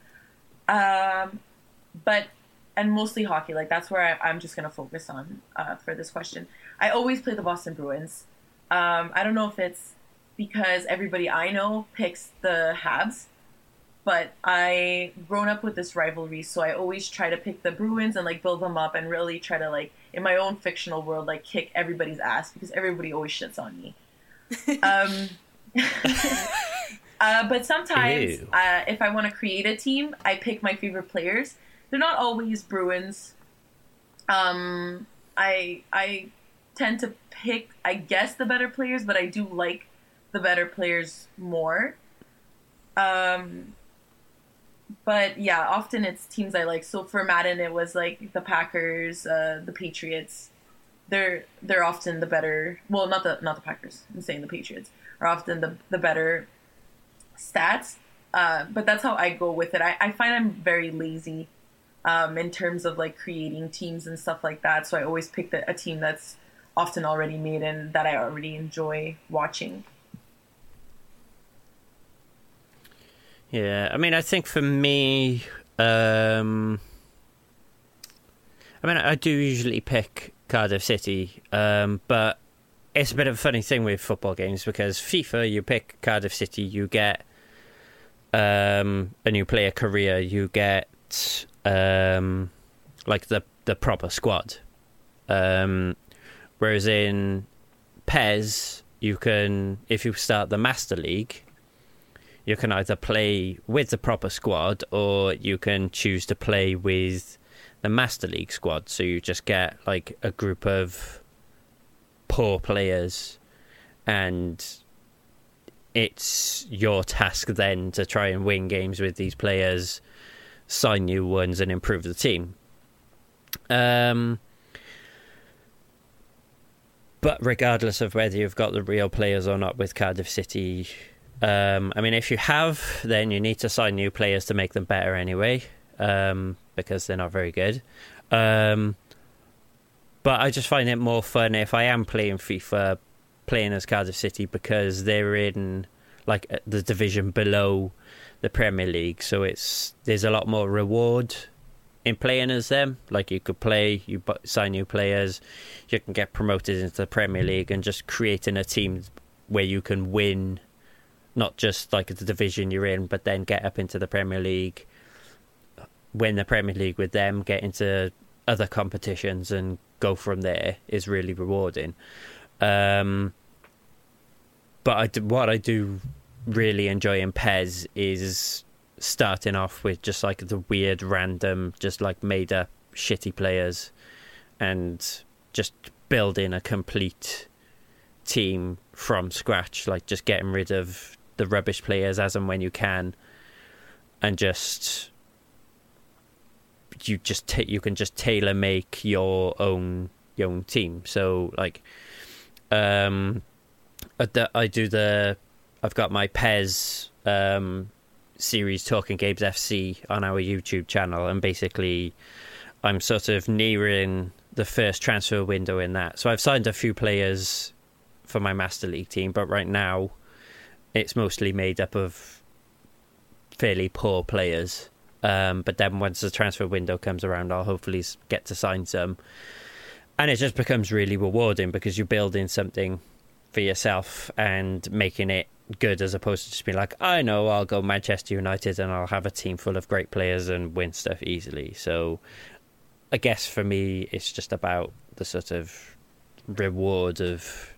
Um, but and mostly hockey. Like that's where I, I'm just gonna focus on uh, for this question. I always play the Boston Bruins. Um, I don't know if it's because everybody I know picks the Habs, but I grown up with this rivalry, so I always try to pick the Bruins and like build them up and really try to like in my own fictional world like kick everybody's ass because everybody always shits on me. um, uh, but sometimes uh, if I want to create a team, I pick my favorite players. They're not always Bruins. Um, I I tend to pick, I guess, the better players, but I do like the better players more. Um, but yeah, often it's teams I like. So for Madden, it was like the Packers, uh, the Patriots. They're they're often the better. Well, not the not the Packers. I'm saying the Patriots are often the the better stats. Uh, but that's how I go with it. I, I find I'm very lazy um, in terms of like creating teams and stuff like that. So I always pick the, a team that's often already made and that I already enjoy watching. Yeah, I mean, I think for me, um, I mean, I do usually pick Cardiff City, um, but it's a bit of a funny thing with football games because FIFA, you pick Cardiff City, you get um, a new player career, you get um, like the the proper squad. Um, whereas in PES, you can if you start the Master League, you can either play with the proper squad or you can choose to play with the Master League squad. So you just get like a group of poor players and it's your task then to try and win games with these players, sign new ones, and improve the team. Um, but regardless of whether you've got the real players or not with Cardiff City, um, I mean, if you have, then you need to sign new players to make them better anyway, um, because they're not very good. Um, but I just find it more fun if I am playing FIFA, playing as Cardiff City because they're in like uh, the division below the Premier League, so it's there's a lot more reward in playing as them. Like you could play, you sign new players, you can get promoted into the Premier League, and just creating a team where you can win, not just like the division you're in, but then get up into the Premier League, win the Premier League with them, get into other competitions, and go from there is really rewarding. Um, but I what I do really enjoy in PES is starting off with just like the weird, random, just like made up shitty players and just building a complete team from scratch, like just getting rid of the rubbish players as and when you can, and just you just ta- you can just tailor make your own your own team. So like, um, I do the I've got my PES um series Talking Games FC on our YouTube channel, and basically, I'm sort of nearing the first transfer window in that. So I've signed a few players for my Master League team, but right now, it's mostly made up of fairly poor players. Um, but then once the transfer window comes around, I'll hopefully get to sign some. And it just becomes really rewarding because you're building something for yourself and making it good as opposed to just being like, I know I'll go Manchester United and I'll have a team full of great players and win stuff easily. So I guess for me, it's just about the sort of reward of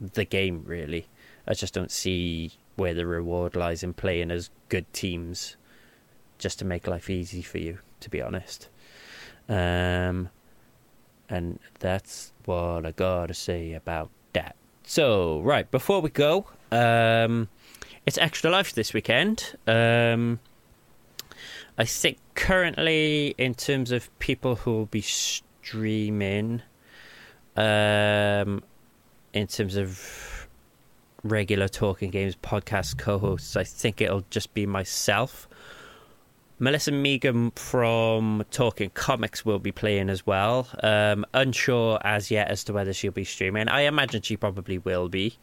the game, really. I just don't see where the reward lies in playing as good teams just to make life easy for you, to be honest. Um, and that's what I gotta say about that. So, right, before we go, um, it's Extra Life this weekend. Um, I think currently, in terms of people who will be streaming, um, in terms of regular talking games podcast co-hosts, I think it'll just be myself. Melissa Megan from Talking Comics will be playing as well. Um, unsure as yet as to whether she'll be streaming. I imagine she probably will be.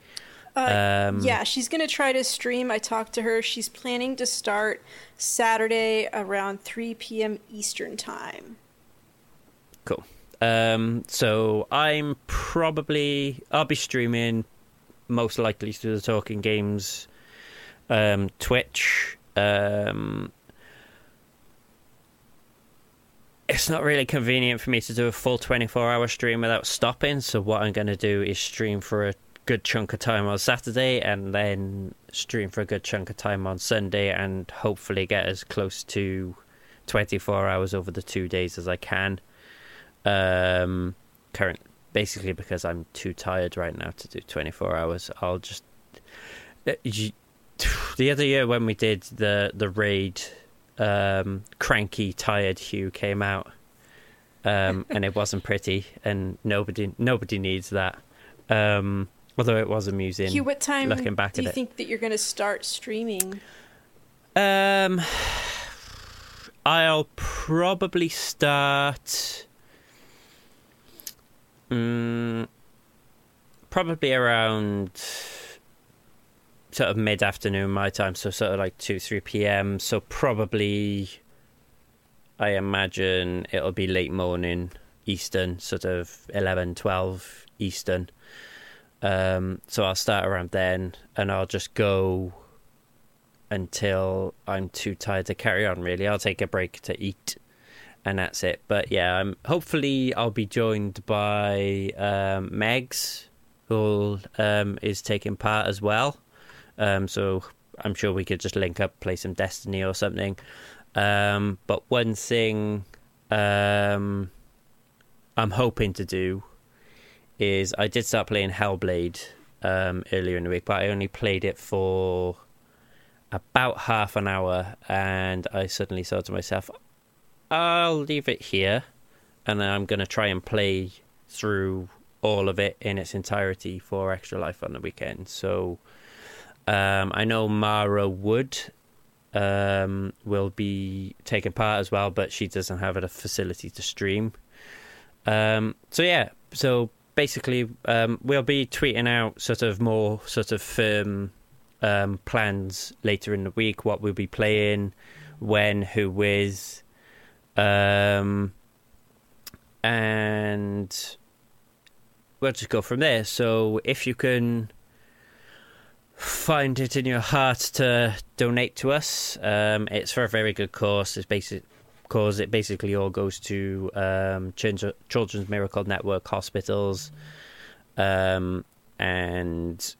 Uh, um, yeah, she's going to try to stream. I talked to her. She's planning to start Saturday around 3 p.m. Eastern Time. Cool. Um, so I'm probably I'll be streaming most likely through the Talking Games um, Twitch. Um, it's not really convenient for me to do a full 24 hour stream without stopping. So what I'm going to do is stream for a good chunk of time on Saturday and then stream for a good chunk of time on Sunday and hopefully get as close to 24 hours over the two days as I can. Um, current basically because I'm too tired right now to do 24 hours. I'll just uh, the other year when we did the the raid, um, cranky tired Hugh came out, um, and it wasn't pretty, and nobody nobody needs that. Um, Although it was amusing. Hugh, what time looking back do you it. think that you're going to start streaming? Um, I'll probably start. Mm, probably around sort of mid afternoon my time, so sort of like 2 3 p.m. So probably, I imagine it'll be late morning Eastern, sort of 11 12 Eastern. Um, so I'll start around then and I'll just go until I'm too tired to carry on, really. I'll take a break to eat and that's it. But yeah, hopefully I'll be joined by um, Megs, who um, is taking part as well. Um, so I'm sure we could just link up, play some Destiny or something. Um, but one thing um, I'm hoping to do is I did start playing Hellblade um, earlier in the week, but I only played it for about half an hour, and I suddenly thought to myself, I'll leave it here, and then I'm going to try and play through all of it in its entirety for Extra Life on the weekend. So um, I know Mara Wood um, will be taking part as well, but she doesn't have a facility to stream. Um, so yeah, so basically um, we'll be tweeting out sort of more sort of firm um, plans later in the week, what we'll be playing, when, who with, um, and we'll just go from there. So if you can find it in your heart to donate to us, um, it's for a very good cause. It's basic cause. It basically all goes to um, Children's Miracle Network hospitals, um, and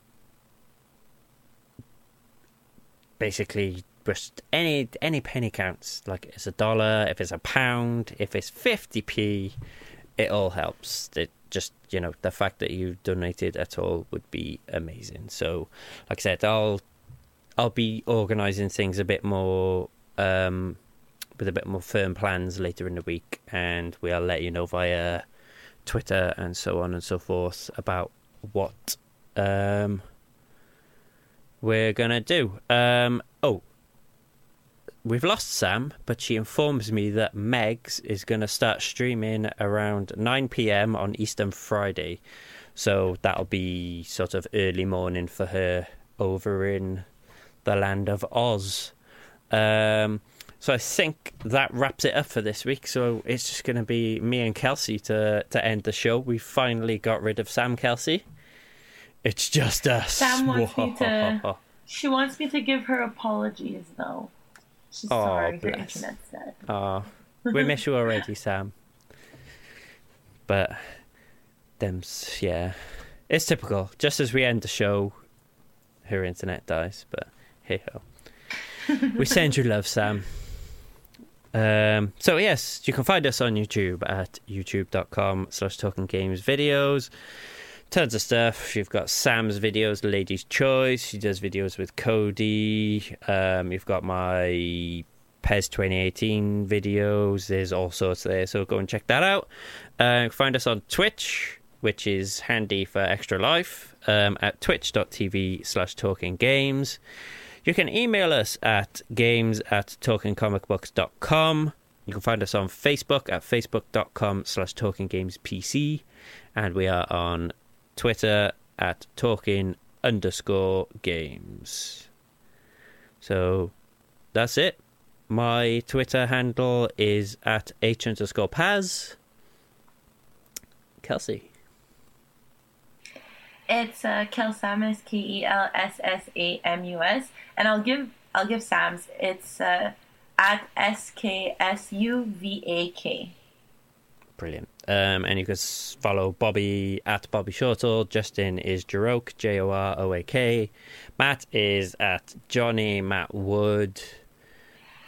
basically just any any penny counts. Like it's a dollar, if it's a pound, if it's fifty p, it all helps. It just you know the fact that you donated at all would be amazing. So, like I said, I'll I'll be organising things a bit more um, with a bit more firm plans later in the week, and we'll let you know via Twitter and so on and so forth about what um, we're gonna do. Um, oh, we've lost Sam, but she informs me that Megs is gonna start streaming around 9 p.m. on Eastern Friday, so that'll be sort of early morning for her over in the land of Oz. Um, so I think that wraps it up for this week. So it's just going to be me and Kelsey to to end the show. We finally got rid of Sam Kelsey. It's just us. Sam wants me to. She wants me to give her apologies, though. She's oh, sorry bless. her internet's dead. Oh, we miss you already, Sam. But them's yeah, it's typical. Just as we end the show, her internet dies. But hey ho, we send you love, Sam. Um, so yes, you can find us on YouTube at youtube.com slash talking games videos tons of stuff. You've got Sam's videos, Lady's Choice. She does videos with Cody. Um, you've got my PES 2018 videos. There's all sorts there, so go and check that out. Uh, find us on Twitch, which is handy for extra life, um, at twitch.tv slash talking games. You can email us at games at talkingcomicbooks.com. You can find us on Facebook at facebook.com slash talkinggamespc. And we are on Twitter at talking underscore games. So that's it. My Twitter handle is at h underscore paz. Kelsey. It's uh, Kelsamus, K E L S S A M U S, and I'll give I'll give Sam's. It's uh, at S K S U V A K. Brilliant. Um, and you can follow Bobby at Bobby Shortle. Justin is Joroak, J O R O A K. Matt is at Johnny Matt Wood.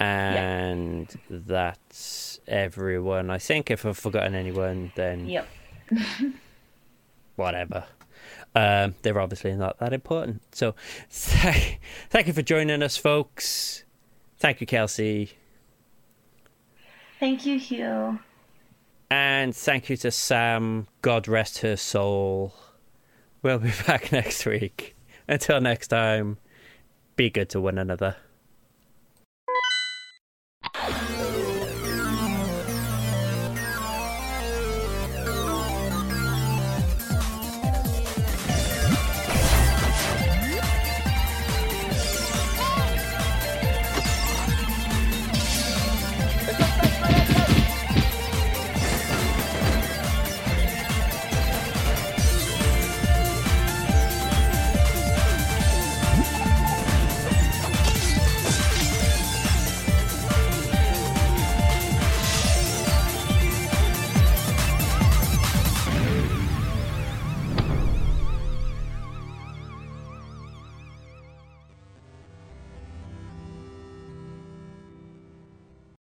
And yep. that's everyone. I think if I've forgotten anyone, then. Yep. whatever. Um, they're obviously not that important. So, th- thank you for joining us, folks. Thank you, Kelsey. Thank you, Hugh. And thank you to Sam. God rest her soul. We'll be back next week. Until next time, be good to one another.